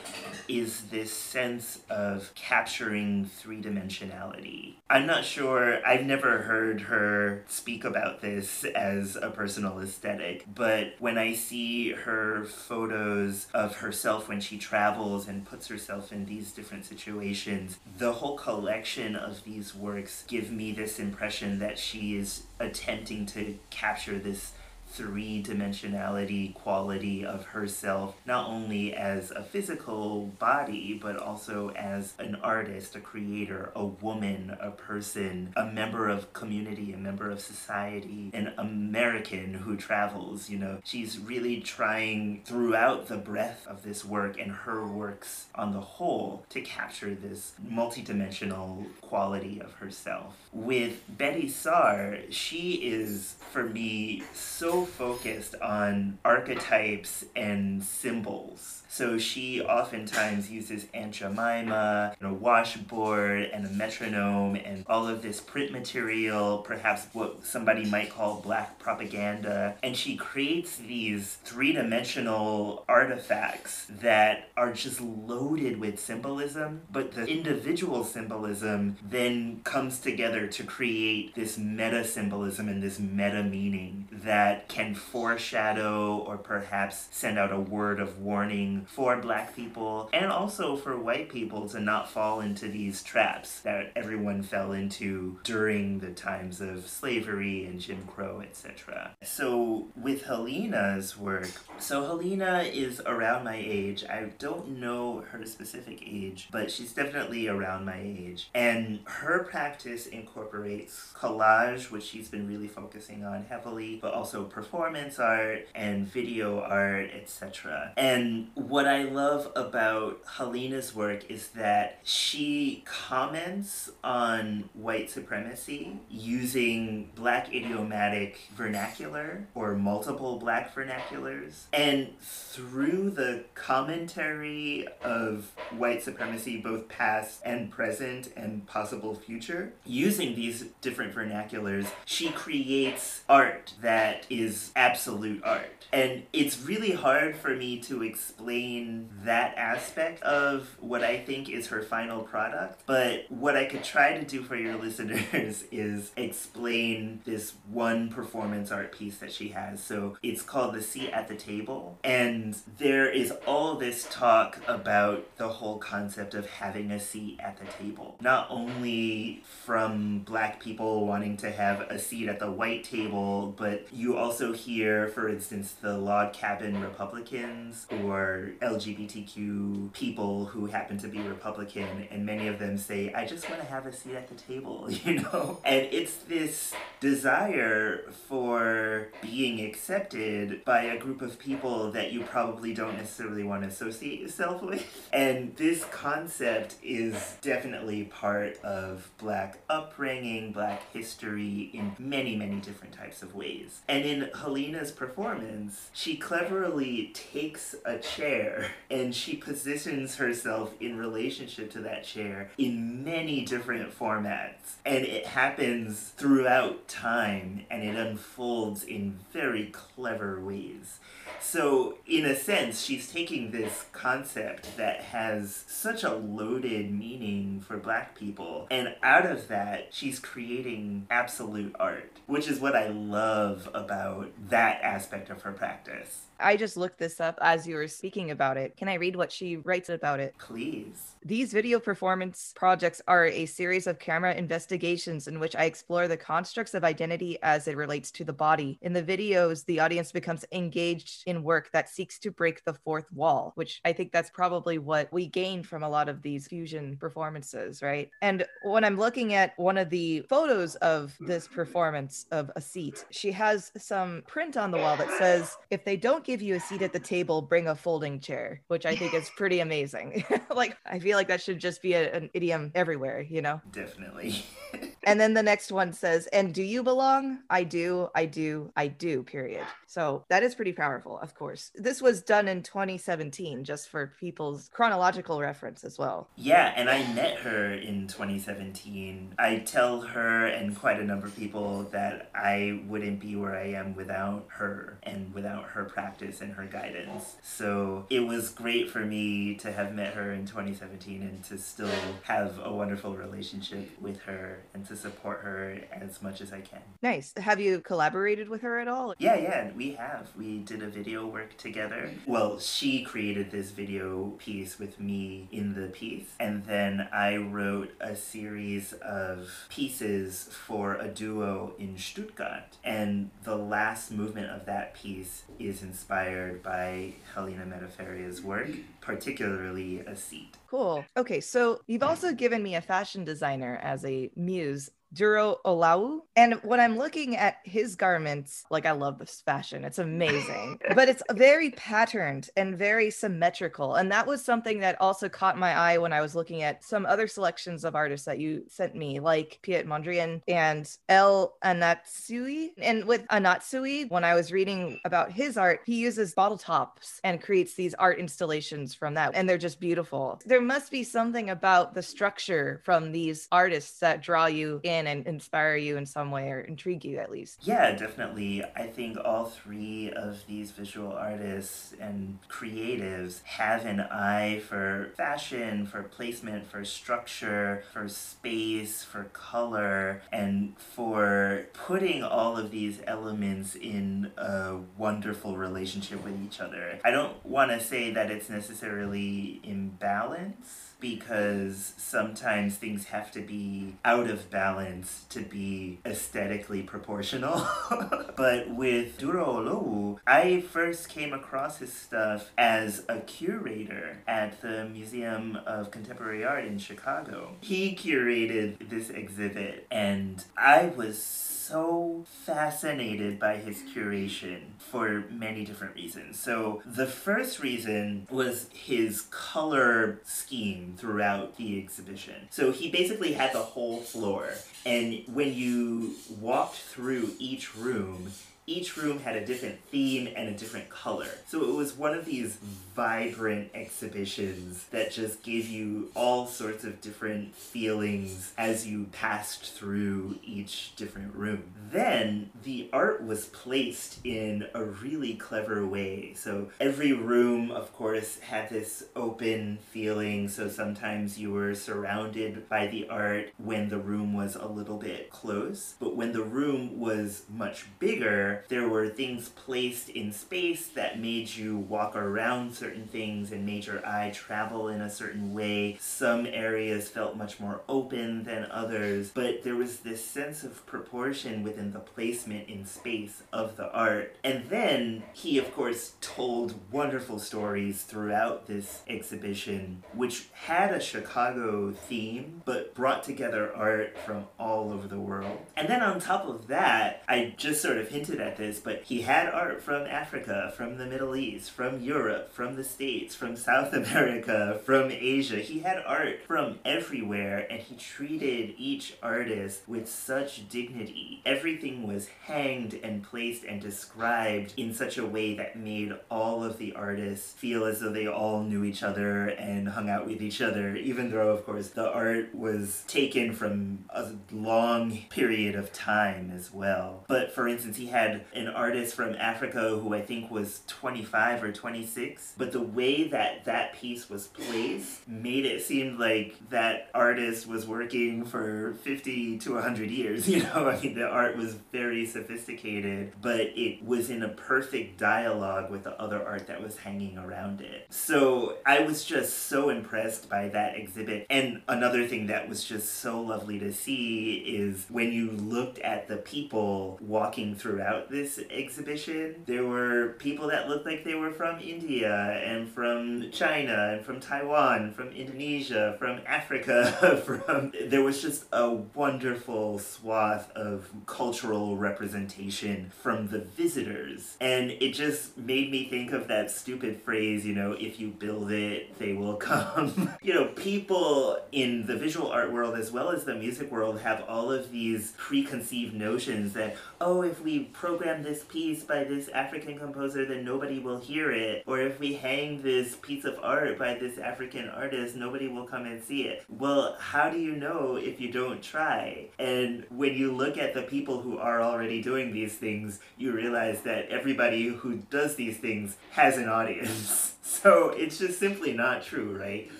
is this sense of capturing three dimensionality. I'm not sure, I've never heard her speak about this as a personal aesthetic, but when I see her photos of herself when she travels and puts herself in these different situations, the whole collection of these works give me this impression that she is attempting to capture this three dimensionality quality of herself, not only as a physical body, but also as an artist, a creator, a woman, a person, a member of community, a member of society, an American who travels. You know, she's really trying throughout the breadth of this work and her works on the whole to capture this multidimensional quality of herself. With Betty Saar, she is, for me, so focused on archetypes and symbols. So she oftentimes uses Aunt Jemima, and a washboard, and a metronome, and all of this print material, perhaps what somebody might call black propaganda. And she creates these three dimensional artifacts that are just loaded with symbolism, but the individual symbolism then comes together to create this meta symbolism and this meta meaning that can foreshadow or perhaps send out a word of warning for black people and also for white people to not fall into these traps that everyone fell into during the times of slavery and Jim Crow, etc. So with Helina's work, so Helina is around my age. I don't know her specific age, but she's definitely around my age. And her practice incorporates collage, which she's been really focusing on heavily, but also performance art and video art, etc. And what I love about Helina's work is that she comments on white supremacy using black idiomatic vernacular or multiple black vernaculars. And through the commentary of white supremacy, both past and present and possible future, using these different vernaculars, she creates art that is absolute art. And it's really hard for me to explain that aspect of what I think is her final product. But what I could try to do for your (laughs) listeners is explain this one performance art piece that she has. So it's called The Seat at the Table. And there is all this talk about the whole concept of having a seat at the table. Not only from black people wanting to have a seat at the white table, but you also hear, for instance, the log cabin Republicans or LGBTQ people who happen to be Republican, and many of them say, I just want to have a seat at the table, (laughs) you know? And it's this desire for being accepted by a group of people that you probably don't necessarily want to associate yourself (laughs) with. And this concept is definitely part of Black upbringing, Black history in many, many different types of ways. And in Helina's performance, she cleverly takes a chair and she positions herself in relationship to that chair in many different formats. And it happens throughout time and it unfolds in very clever ways. So, in a sense, she's taking this concept that has such a loaded meaning for black people, and out of that, she's creating absolute art, which is what I love about that aspect of her practice. I just looked this up as you were speaking about it. Can I read what she writes about it? Please. These video performance projects are a series of camera investigations in which I explore the constructs of identity as it relates to the body. In the videos, the audience becomes engaged in work that seeks to break the fourth wall, which I think that's probably what we gain from a lot of these fusion performances, right? And when I'm looking at one of the photos of this performance of a seat, she has some print on the wall that says, if they don't give you a seat at the table, bring a folding chair, which I think is pretty amazing. (laughs) like, I feel like that should just be a, an idiom everywhere, you know? Definitely. (laughs) and then the next one says, And do you belong? I do, I do, I do, period. So that is pretty powerful, of course. This was done in 2017, just for people's chronological reference as well. Yeah, and I met her in 2017. I tell her and quite a number of people that I wouldn't be where I am without her and without her practice and her guidance. So it was great for me to have met her in 2017 and to still have a wonderful relationship with her and to support her as much as I can. Nice. Have you collaborated with her at all? Yeah, yeah, we have. We did a video work together. Well, she created this video piece with me in the piece, and then I wrote a series of pieces for a duo in Stuttgart. And the last movement of that piece is inspired by Helina Metaferia's work, particularly a seat. Cool. Okay, so you've also given me a fashion designer as a muse Duro Olowu. And when I'm looking at his garments, like I love this fashion, it's amazing, (laughs) but it's very patterned and very symmetrical. And that was something that also caught my eye when I was looking at some other selections of artists that you sent me, like Piet Mondrian and El Anatsui. And with Anatsui, when I was reading about his art, he uses bottle tops and creates these art installations from that. And they're just beautiful. There must be something about the structure from these artists that draw you in and inspire you in some way or intrigue you at least. Yeah, definitely. I think all three of these visual artists and creatives have an eye for fashion, for placement, for structure, for space, for color, and for putting all of these elements in a wonderful relationship with each other. I don't want to say that it's necessarily in balance because sometimes things have to be out of balance to be aesthetically proportional. (laughs) but with Duro Olowu, I first came across his stuff as a curator at the Museum of Contemporary Art in Chicago. He curated this exhibit, and I was so fascinated by his curation for many different reasons. So, the first reason was his color scheme throughout the exhibition. So, he basically had the whole floor, and when you walked through each room, each room had a different theme and a different color. So it was one of these vibrant exhibitions that just gave you all sorts of different feelings as you passed through each different room. Then the art was placed in a really clever way. So every room, of course, had this open feeling. So sometimes you were surrounded by the art when the room was a little bit close. But when the room was much bigger, there were things placed in space that made you walk around certain things and made your eye travel in a certain way. Some areas felt much more open than others, but there was this sense of proportion within the placement in space of the art. And then he, of course, told wonderful stories throughout this exhibition, which had a Chicago theme, but brought together art from all over the world. And then on top of that, I just sort of hinted at but he had art from Africa, from the Middle East, from Europe, from the States, from South (laughs) America, from Asia. He had art from everywhere, and he treated each artist with such dignity. Everything was hanged and placed and described in such a way that made all of the artists feel as though they all knew each other and hung out with each other, even though, of course, the art was taken from a long period of time as well. But for instance, he had an artist from Africa who I think was 25 or 26, but the way that that piece was placed made it seem like that artist was working for 50 to 100 years. (laughs) You know, I mean, the art was very sophisticated, but it was in a perfect dialogue with the other art that was hanging around it. So I was just so impressed by that exhibit. And another thing that was just so lovely to see is when you looked at the people walking throughout this exhibition. There were people that looked like they were from India and from China and from Taiwan, from Indonesia, from Africa, (laughs) from there was just a wonderful swath of cultural representation from the visitors. And it just made me think of that stupid phrase, you know, if you build it, they will come. (laughs) you know, people in the visual art world as well as the music world have all of these preconceived notions that, oh, if we program this piece by this African composer, then nobody will hear it. Or if we hang this piece of art by this African artist, nobody will come and see it. Well, how do you know if you don't try? And when you look at the people who are already doing these things, you realize that everybody who does these things has an audience. (laughs) so it's just simply not true, right?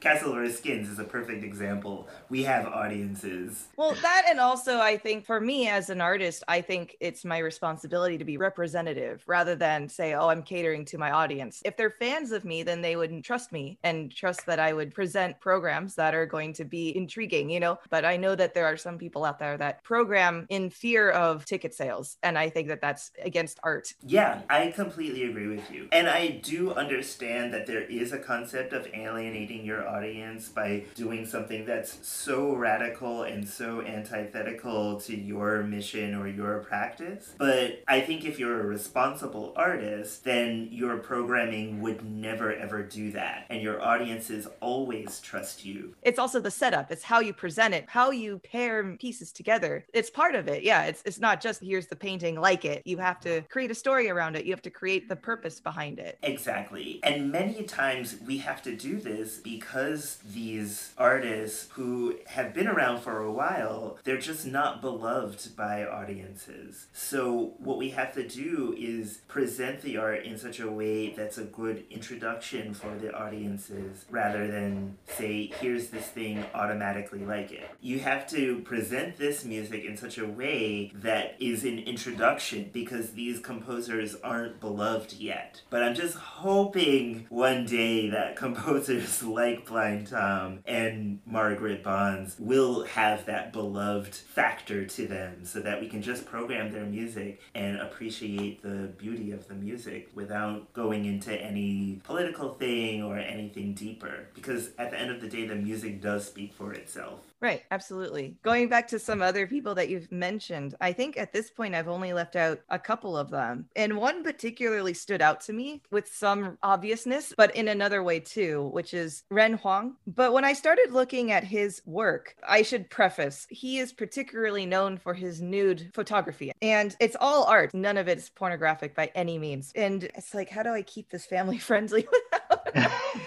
Castle Skins is a perfect example. We have audiences. Well, that and also I think for me as an artist, I think it's my responsibility to be representative rather than say, "Oh, I'm catering to my audience." If they're fans of me, then they would trust me and trust that I would present programs that are going to be intriguing, you know? But I know that there are some people out there that program in fear of ticket sales, and I think that that's against art. Yeah, I completely agree with you. And I do understand that there is a concept of alienating your audience by doing something that's so radical and so antithetical to your mission or your practice. But I think if you're a responsible artist, then your programming would never ever do that. And your audiences always trust you. It's also the setup, it's how you present it, how you pair pieces together. It's part of it. Yeah, it's it's not just here's the painting, like it. You have to create a story around it. You have to create the purpose behind it. Exactly. And many times we have to do this because these artists who have been around for a while, they're just not beloved by audiences. So what we have to do is present the art in such a way that's a good introduction for the audiences rather than say, here's this thing, automatically like it. You have to present this music in such a way that is an introduction because these composers aren't beloved yet. But I'm just hoping one day that (laughs) composers like Blind Tom and Margaret Bonds will have that beloved factor to them so that we can just program their music and appreciate the beauty of the music without going into any political thing or anything deeper. Because at the end of the day, the music does speak for itself. Right, absolutely. Going back to some other people that you've mentioned, I think at this point I've only left out a couple of them. And one particularly stood out to me with some obviousness, but in another way too, which is Ren Hang. But when I started looking at his work, I should preface he is particularly known for his nude photography. And it's all art, none of it is pornographic by any means. And it's like, how do I keep this family (laughs) friendly without?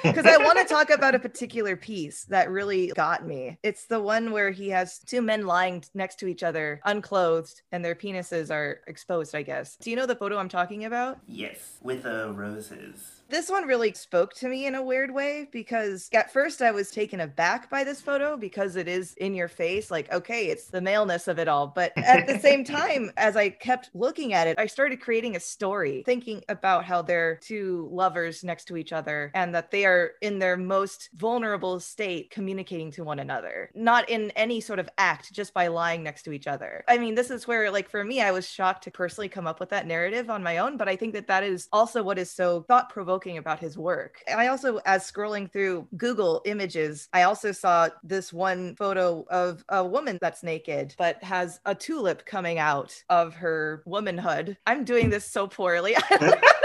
Because I want to talk about a particular piece that really got me. It's the one where he has two men lying next to each other, unclothed, and their penises are exposed, I guess. Do you know the photo I'm talking about? Yes, with the roses. This one really spoke to me in a weird way because at first I was taken aback by this photo because it is in your face. Like, okay, it's the maleness of it all. But at the same (laughs) time, as I kept looking at it, I started creating a story, thinking about how they're two lovers next to each other and that they are in their most vulnerable state communicating to one another, not in any sort of act, just by lying next to each other. I mean, this is where, like, for me, I was shocked to personally come up with that narrative on my own, but I think that that is also what is so thought provoking about his work. I also, as scrolling through Google images, I also saw this one photo of a woman that's naked, but has a tulip coming out of her womanhood. I'm doing this so poorly. (laughs) (laughs)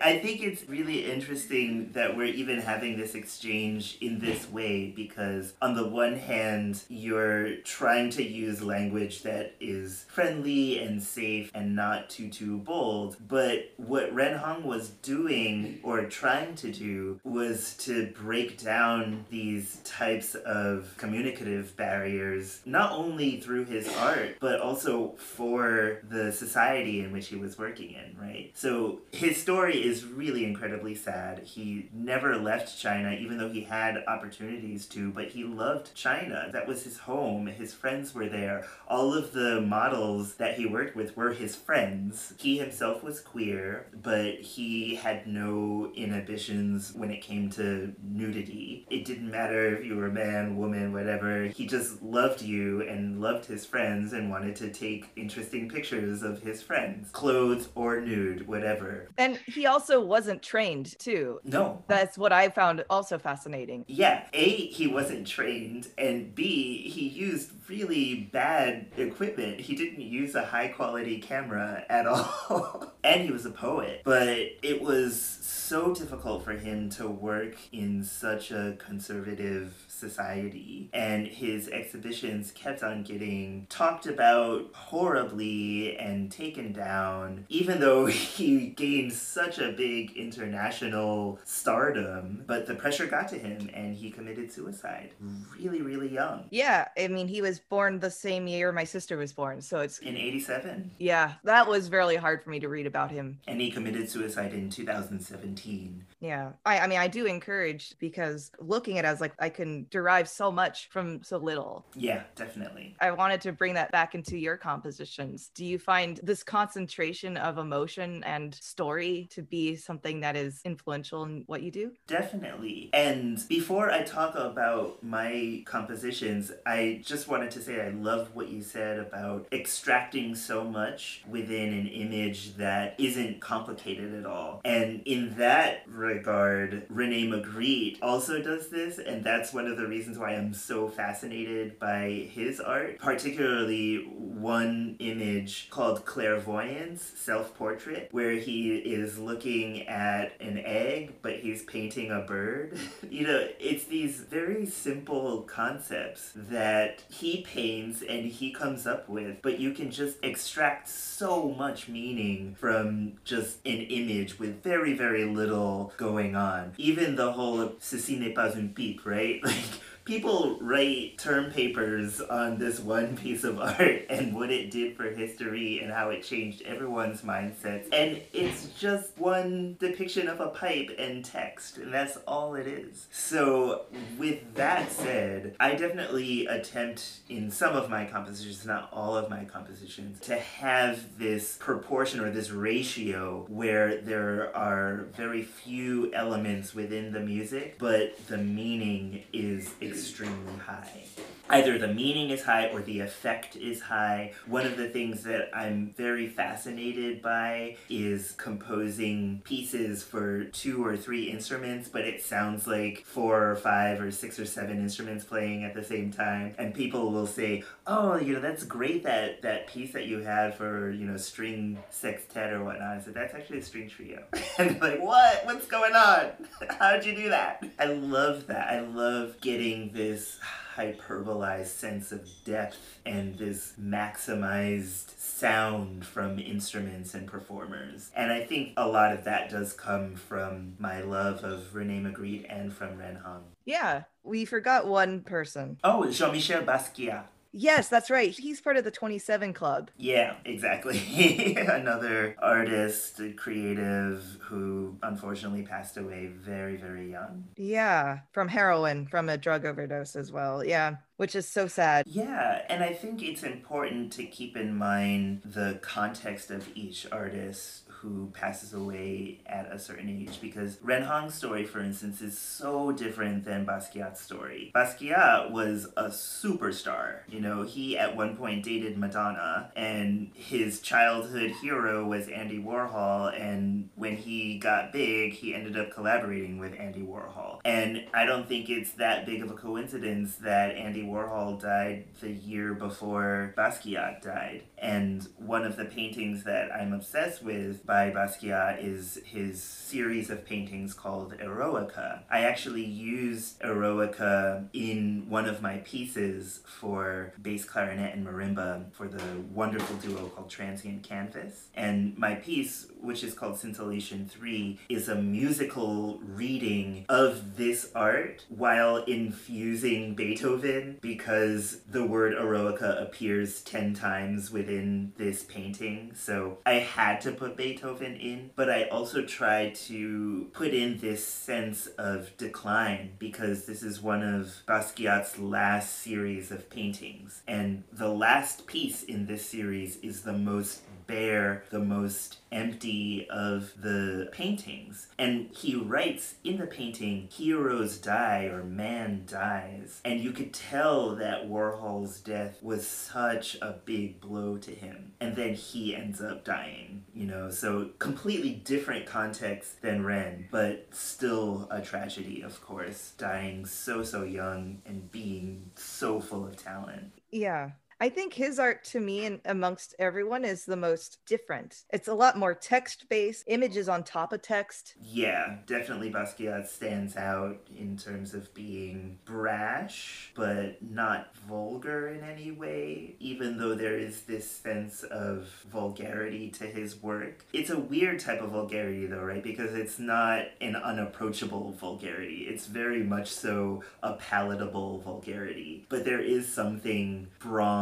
I think it's really interesting that we're even having this exchange in this way because, on the one hand, you're trying to use language that is friendly and safe and not too, too bold. But what Ren Hang was doing or trying to do was to break down these types of communicative barriers, not only through his art, but also for the society in which he was working in, right? So his story is is really incredibly sad. He never left China, even though he had opportunities to, but he loved China. That was his home. His friends were there. All of the models that he worked with were his friends. He himself was queer, but he had no inhibitions when it came to nudity. It didn't matter if you were a man, woman, whatever. He just loved you and loved his friends and wanted to take interesting pictures of his friends, clothed or nude, whatever. And he also wasn't trained too. No. That's what I found also fascinating. Yeah, A, he wasn't trained, and B, he used really bad equipment. He didn't use a high quality camera at (laughs) all. and he was a poet. But it was so difficult for him to work in such a conservative society. And his exhibitions kept on getting talked about horribly and taken down, even though (laughs) he gained such a big international stardom. But the pressure got to him and he committed suicide really, really young. Yeah, I mean, he was born the same year my sister was born. So it's. In 87. Yeah, that was really hard for me to read about him. And he committed suicide in 2017. Yeah. I, I mean, I do encourage because looking at it as like I can derive so much from so little. Yeah, definitely. I wanted to bring that back into your compositions. Do you find this concentration of emotion and story to be something that is influential in what you do? Definitely. And before I talk about my compositions, I just wanted to say I love what you said about extracting so much within an image that isn't complicated at all. And in that regard, Rene Magritte also does this, and that's one of the reasons why I'm so fascinated by his art, particularly one image called Clairvoyance Self Portrait, where he is looking at an egg, but he's painting a bird. (laughs) you know, it's these very simple concepts that he paints and he comes up with, but you can just extract so much meaning from just an image with very, very little going on. Even the whole ceci n'est pas une pipe, right? (laughs) Like people write term papers on this one piece of (laughs) art and what it did for history and how it changed everyone's mindsets. And it's just one depiction of a pipe and text, and that's all it is. So, with that said, I definitely attempt in some of my compositions, not all of my compositions, to have this proportion or this ratio where there are very few elements within the music, but the meaning is extremely high. Either the meaning is high or the effect is high. One of the things that I'm very fascinated by is composing pieces for two or three instruments, but it sounds like four or five or six or seven instruments playing at the same time. And people will say, Oh, you know, that's great that that piece that you had for, you know, string sextet or whatnot. I said, That's actually a string trio. (laughs) and like, what? What's going on? (laughs) How'd you do that? I love that. I love getting this hyperbolized sense of depth and this maximized sound from instruments and performers. And I think a lot of that does come from my love of Rene Magritte and from Ren Hang. Yeah, we forgot one person. Oh, Jean Michel Basquiat. Yes, that's right. He's part of the 27 Club. Yeah, exactly. (laughs) Another artist, creative who unfortunately passed away very, very young. Yeah, from heroin, from a drug overdose as well. Yeah, which is so sad. Yeah, and I think it's important to keep in mind the context of each artist who passes away at a certain age because Ren Hang's story, for instance, is so different than Basquiat's story. Basquiat was a superstar. You know, he at one point dated Madonna, and his childhood hero was Andy Warhol, and when he got big, he ended up collaborating with Andy Warhol. And I don't think it's that big of a coincidence that Andy Warhol died the year before Basquiat died. And one of the paintings that I'm obsessed with by Basquiat is his series of paintings called Eroica. I actually used Eroica in one of my pieces for bass clarinet and marimba for the wonderful duo called Transient Canvas. And my piece, which is called Scintillation 3, is a musical reading of this art while infusing Beethoven because the word Eroica appears 10 times within this painting. So I had to put Beethoven in, but I also try to put in this sense of decline because this is one of Basquiat's last series of paintings. And the last piece in this series is the most bare, the most empty of the paintings. And he writes in the painting, heroes die or man dies. And you could tell that Warhol's death was such a big blow to him. And then he ends up dying, you know, so completely different context than Ren, but still a tragedy, of course, dying so, so young and being so full of talent. Yeah. I think his art to me and amongst everyone is the most different. It's a lot more text based, images on top of text. Yeah, definitely Basquiat stands out in terms of being brash, but not vulgar in any way, even though there is this sense of vulgarity to his work. It's a weird type of vulgarity, though, right? Because it's not an unapproachable vulgarity, it's very much so a palatable vulgarity. But there is something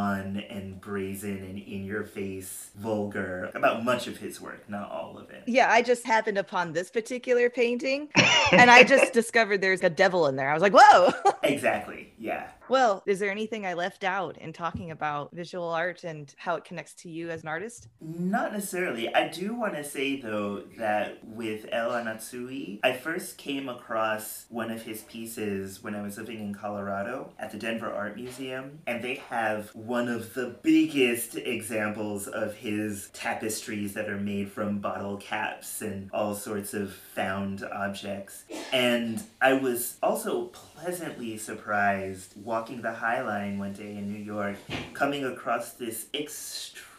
brawn and brazen and in your face, vulgar about much of his work, not all of it. Yeah, I just happened upon this particular painting (laughs) and I just discovered there's a devil in there. I was like, whoa. (laughs) exactly. Yeah. Well, is there anything I left out in talking about visual art and how it connects to you as an artist? Not necessarily. I do want to say, though, that with El Anatsui, I first came across one of his pieces when I was living in Colorado at the Denver Art Museum, and they have one of the biggest examples of his tapestries that are made from bottle caps and all sorts of found objects. And I was also pleasantly surprised walking the High Line one day in New York, coming across this extremely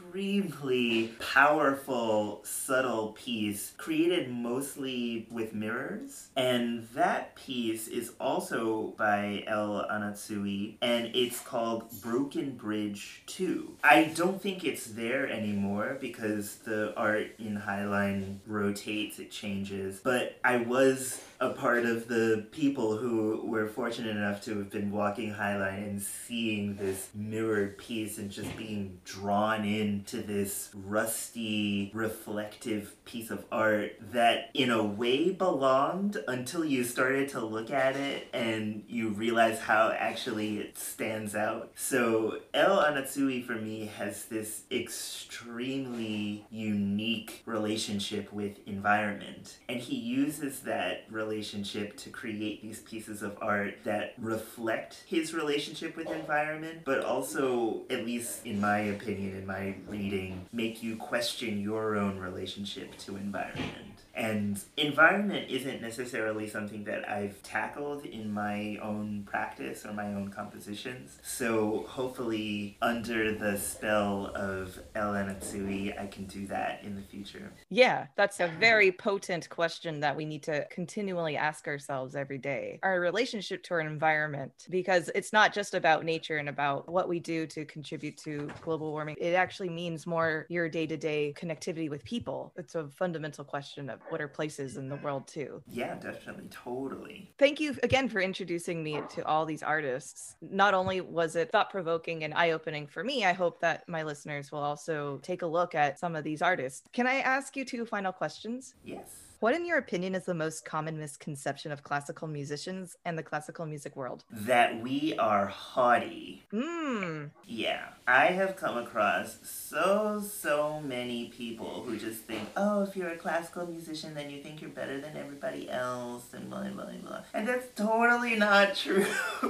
powerful, subtle piece created mostly with mirrors. And that piece is also by El Anatsui, and it's called Broken Bridge 2. I don't think it's there anymore because the art in High Line rotates, it changes, but I was a part of the people who were fortunate enough to have been walking High Line and seeing this mirrored piece and just being drawn into this rusty, reflective piece of art that, in a way, belonged until you started to look at it and you realize how actually it stands out. So, El Anatsui for me has this extremely unique relationship with environment, and he uses that relationship to create these pieces of art that reflect his relationship with environment, but also, at least in my opinion, in my reading, make you question your own relationship to environment. And environment isn't necessarily something that I've tackled in my own practice or my own compositions. So hopefully, under the spell of El Anatsui, I can do that in the future. Yeah, that's a very potent question that we need to continually ask ourselves every day. Our relationship to our environment, because it's not just about nature and about what we do to contribute to global warming. It actually means more your day to day connectivity with people. It's a fundamental question of what are places in the world too. Yeah, definitely, totally. Thank you again for introducing me to all these artists. Not only was it thought provoking and eye opening for me, I hope that my listeners will also take a look at some of these artists. Can I ask you two final questions? Yes. What, in your opinion, is the most common misconception of classical musicians and the classical music world? That we are haughty. Hmm. Yeah. I have come across so, so many people who just think, oh, if you're a classical musician, then you think you're better than everybody else, and blah, blah, blah. And that's totally not true. (laughs)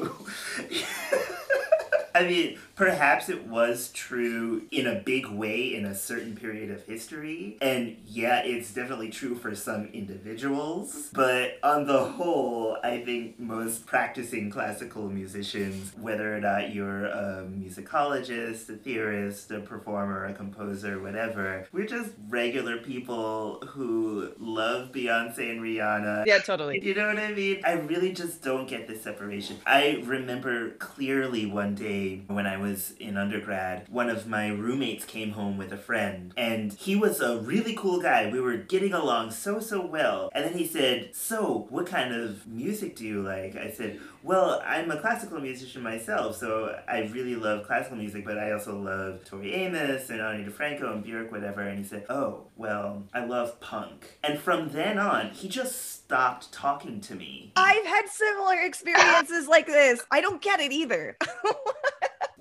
I mean, perhaps it was true in a big way in a certain period of history. And yeah, it's definitely true for some individuals. But on the whole, I think most practicing classical musicians, whether or not you're a musicologist, a theorist, a performer, a composer, whatever, we're just regular people who love Beyonce and Rihanna. Yeah, totally. You know what I mean? I really just don't get this separation. I remember clearly one day when I was in undergrad, one of my roommates came home with a friend, and he was a really cool guy. We were getting along so, so well. And then he said, So, what kind of music do you like? I said, Well, I'm a classical musician myself, so I really love classical music, but I also love Tori Amos and Ani DiFranco and Björk, whatever. And he said, Oh, well, I love punk. And from then on, he just stopped talking to me. I've had similar experiences (laughs) like this. I don't get it either. (laughs)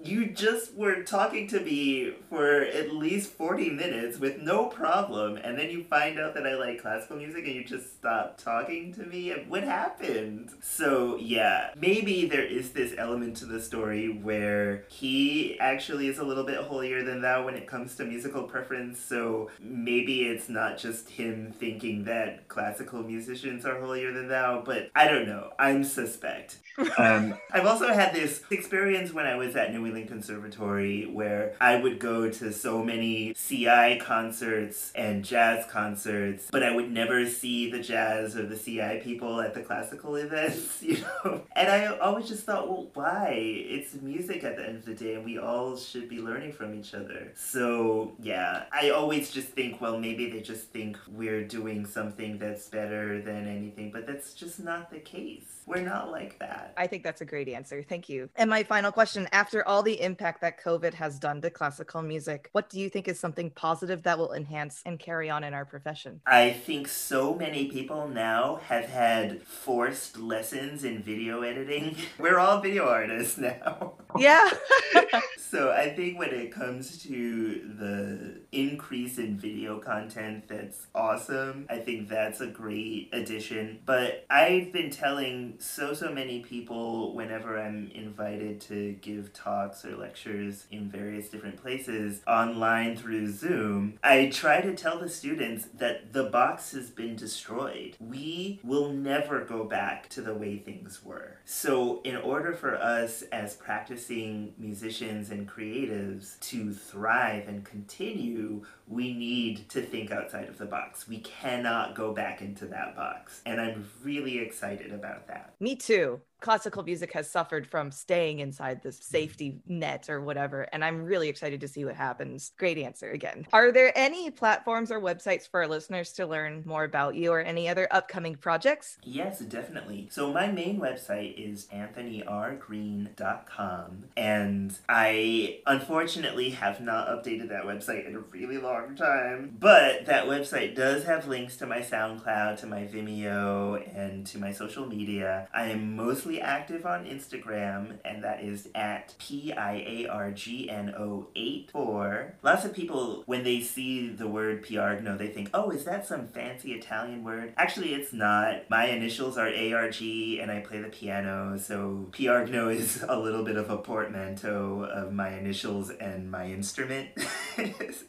you just were talking to me for at least 40 minutes with no problem and then you find out that i like classical music and you just stop talking to me what happened so yeah maybe there is this element to the story where he actually is a little bit holier than thou when it comes to musical preference so maybe it's not just him thinking that classical musicians are holier than thou but i don't know. I'm suspect um, (laughs) i've also had this experience when i was at new England Conservatory where I would go to so many CI concerts and jazz concerts, but I would never see the jazz or the CI people at the classical events, (laughs) you know? And I always just thought, well, why? It's music at the end of the day, and we all should be learning from each other. So, yeah, I always just think, well, maybe they just think we're doing something that's better than anything, but that's just not the case. We're not like that. I think that's a great answer. Thank you. And my final question after all the impact that COVID has done to classical music, what do you think is something positive that will enhance and carry on in our profession? I think so many people now have had forced lessons in video editing. (laughs) We're all video artists now. (laughs) Yeah. (laughs) so I think when it comes to the increase in video content, that's awesome. I think that's a great addition. But I've been telling so, so many people whenever I'm invited to give talks or lectures in various different places online through Zoom, I try to tell the students that the box has been destroyed. We will never go back to the way things were. So, in order for us as practicing musicians and creatives to thrive and continue, we need to think outside of the box. We cannot go back into that box. And I'm really excited about that. Me too classical music has suffered from staying inside this safety net or whatever. And I'm really excited to see what happens. Great answer again. Are there any platforms or websites for our listeners to learn more about you or any other upcoming projects? Yes, definitely. So my main website is anthonyrgreen.com. And I unfortunately have not updated that website in a really long time. But that website does have links to my SoundCloud, to my Vimeo, and to my social media. I am mostly active on Instagram, and that is at P I A R G N O 8 4. Lots of people, when they see the word Piargno, they think, oh, is that some fancy Italian word? Actually, it's not. My initials are ARG, and I play the piano, so Piargno (laughs) is a little bit of a portmanteau of my initials and my instrument. (laughs)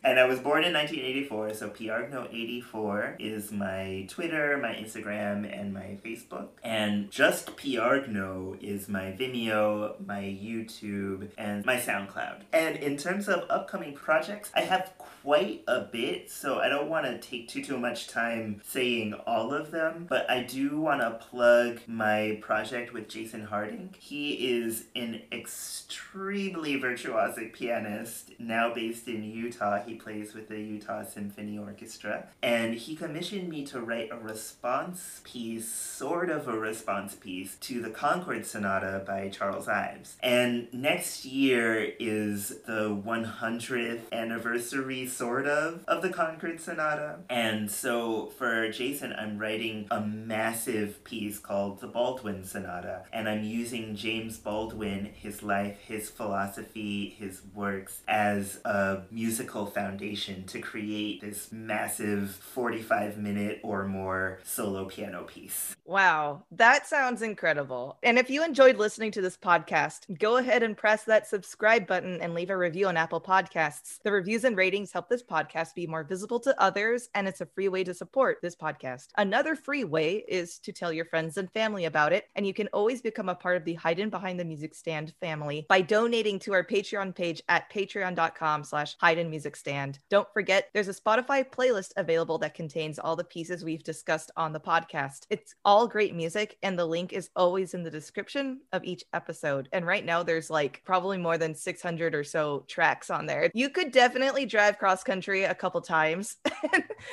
and I was born in 1984, so Piargno84 is my Twitter, my Instagram, and my Facebook. And just Piargno is my Vimeo, my YouTube, and my SoundCloud. And in terms of upcoming projects, I have quite a bit, so I don't want to take too too much time saying all of them, but I do want to plug my project with Jason Hardink. He is an extremely virtuosic pianist, now based in Utah. He plays with the Utah Symphony Orchestra, and he commissioned me to write a response piece, sort of a response piece to the Concord Sonata by Charles Ives. And next year is the 100th anniversary sort of, of the Concord Sonata. And so for Jason, I'm writing a massive piece called the Baldwin Sonata. And I'm using James Baldwin, his life, his philosophy, his works as a musical foundation to create this massive 45 minute or more solo piano piece. Wow, that sounds incredible. And if you enjoyed listening to this podcast, go ahead and press that subscribe button and leave a review on Apple Podcasts. The reviews and ratings help this podcast be more visible to others, and it's a free way to support this podcast. Another free way is to tell your friends and family about it, and you can always become a part of the Hidden Behind the Music Stand family by donating to our Patreon page at patreon.com slash Music Stand. Don't forget, there's a Spotify playlist available that contains all the pieces we've discussed on the podcast. It's all great music, and the link is always in the description of each episode. And right now, there's like probably more than 600 or so tracks on there. You could definitely drive cross country a couple times (laughs)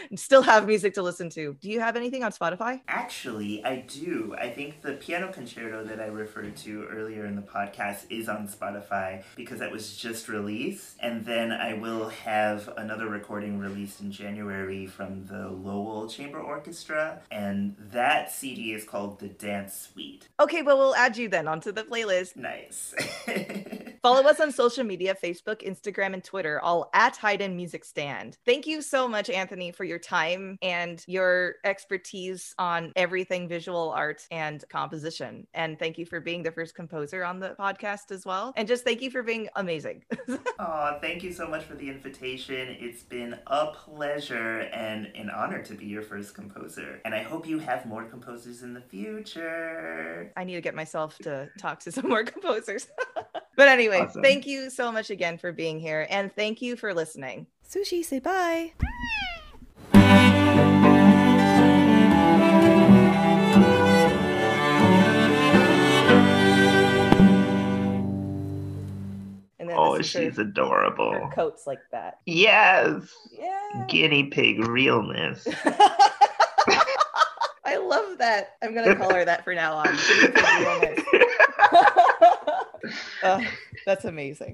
and still have music to listen to. Do you have anything on Spotify? Actually, I do. I think the piano concerto that I referred to earlier in the podcast is on Spotify because that was just released. And then I will have another recording released in January from the Lowell Chamber Orchestra. And that CD is called The Dance Suite. Okay, well, we'll add you then onto the playlist. Nice. (laughs) Follow us on social media Facebook, Instagram, and Twitter, all at Haydn Music Stand. Thank you so much, Anthony, for your time and your expertise on everything visual art and composition. And thank you for being the first composer on the podcast as well. And just thank you for being amazing. (laughs) oh, thank you so much for the invitation. It's been a pleasure and an honor to be your first composer. And I hope you have more composers in the future. I need to get myself to talk to some more composers. (laughs) but anyway, awesome. thank you so much again for being here. And thank you for listening. Sushi, say bye. oh, she's her, adorable. Her coats like that. Yes. Yeah. Guinea pig realness. (laughs) I love that. I'm gonna call her that for now on. uh, (laughs) (laughs) that's amazing.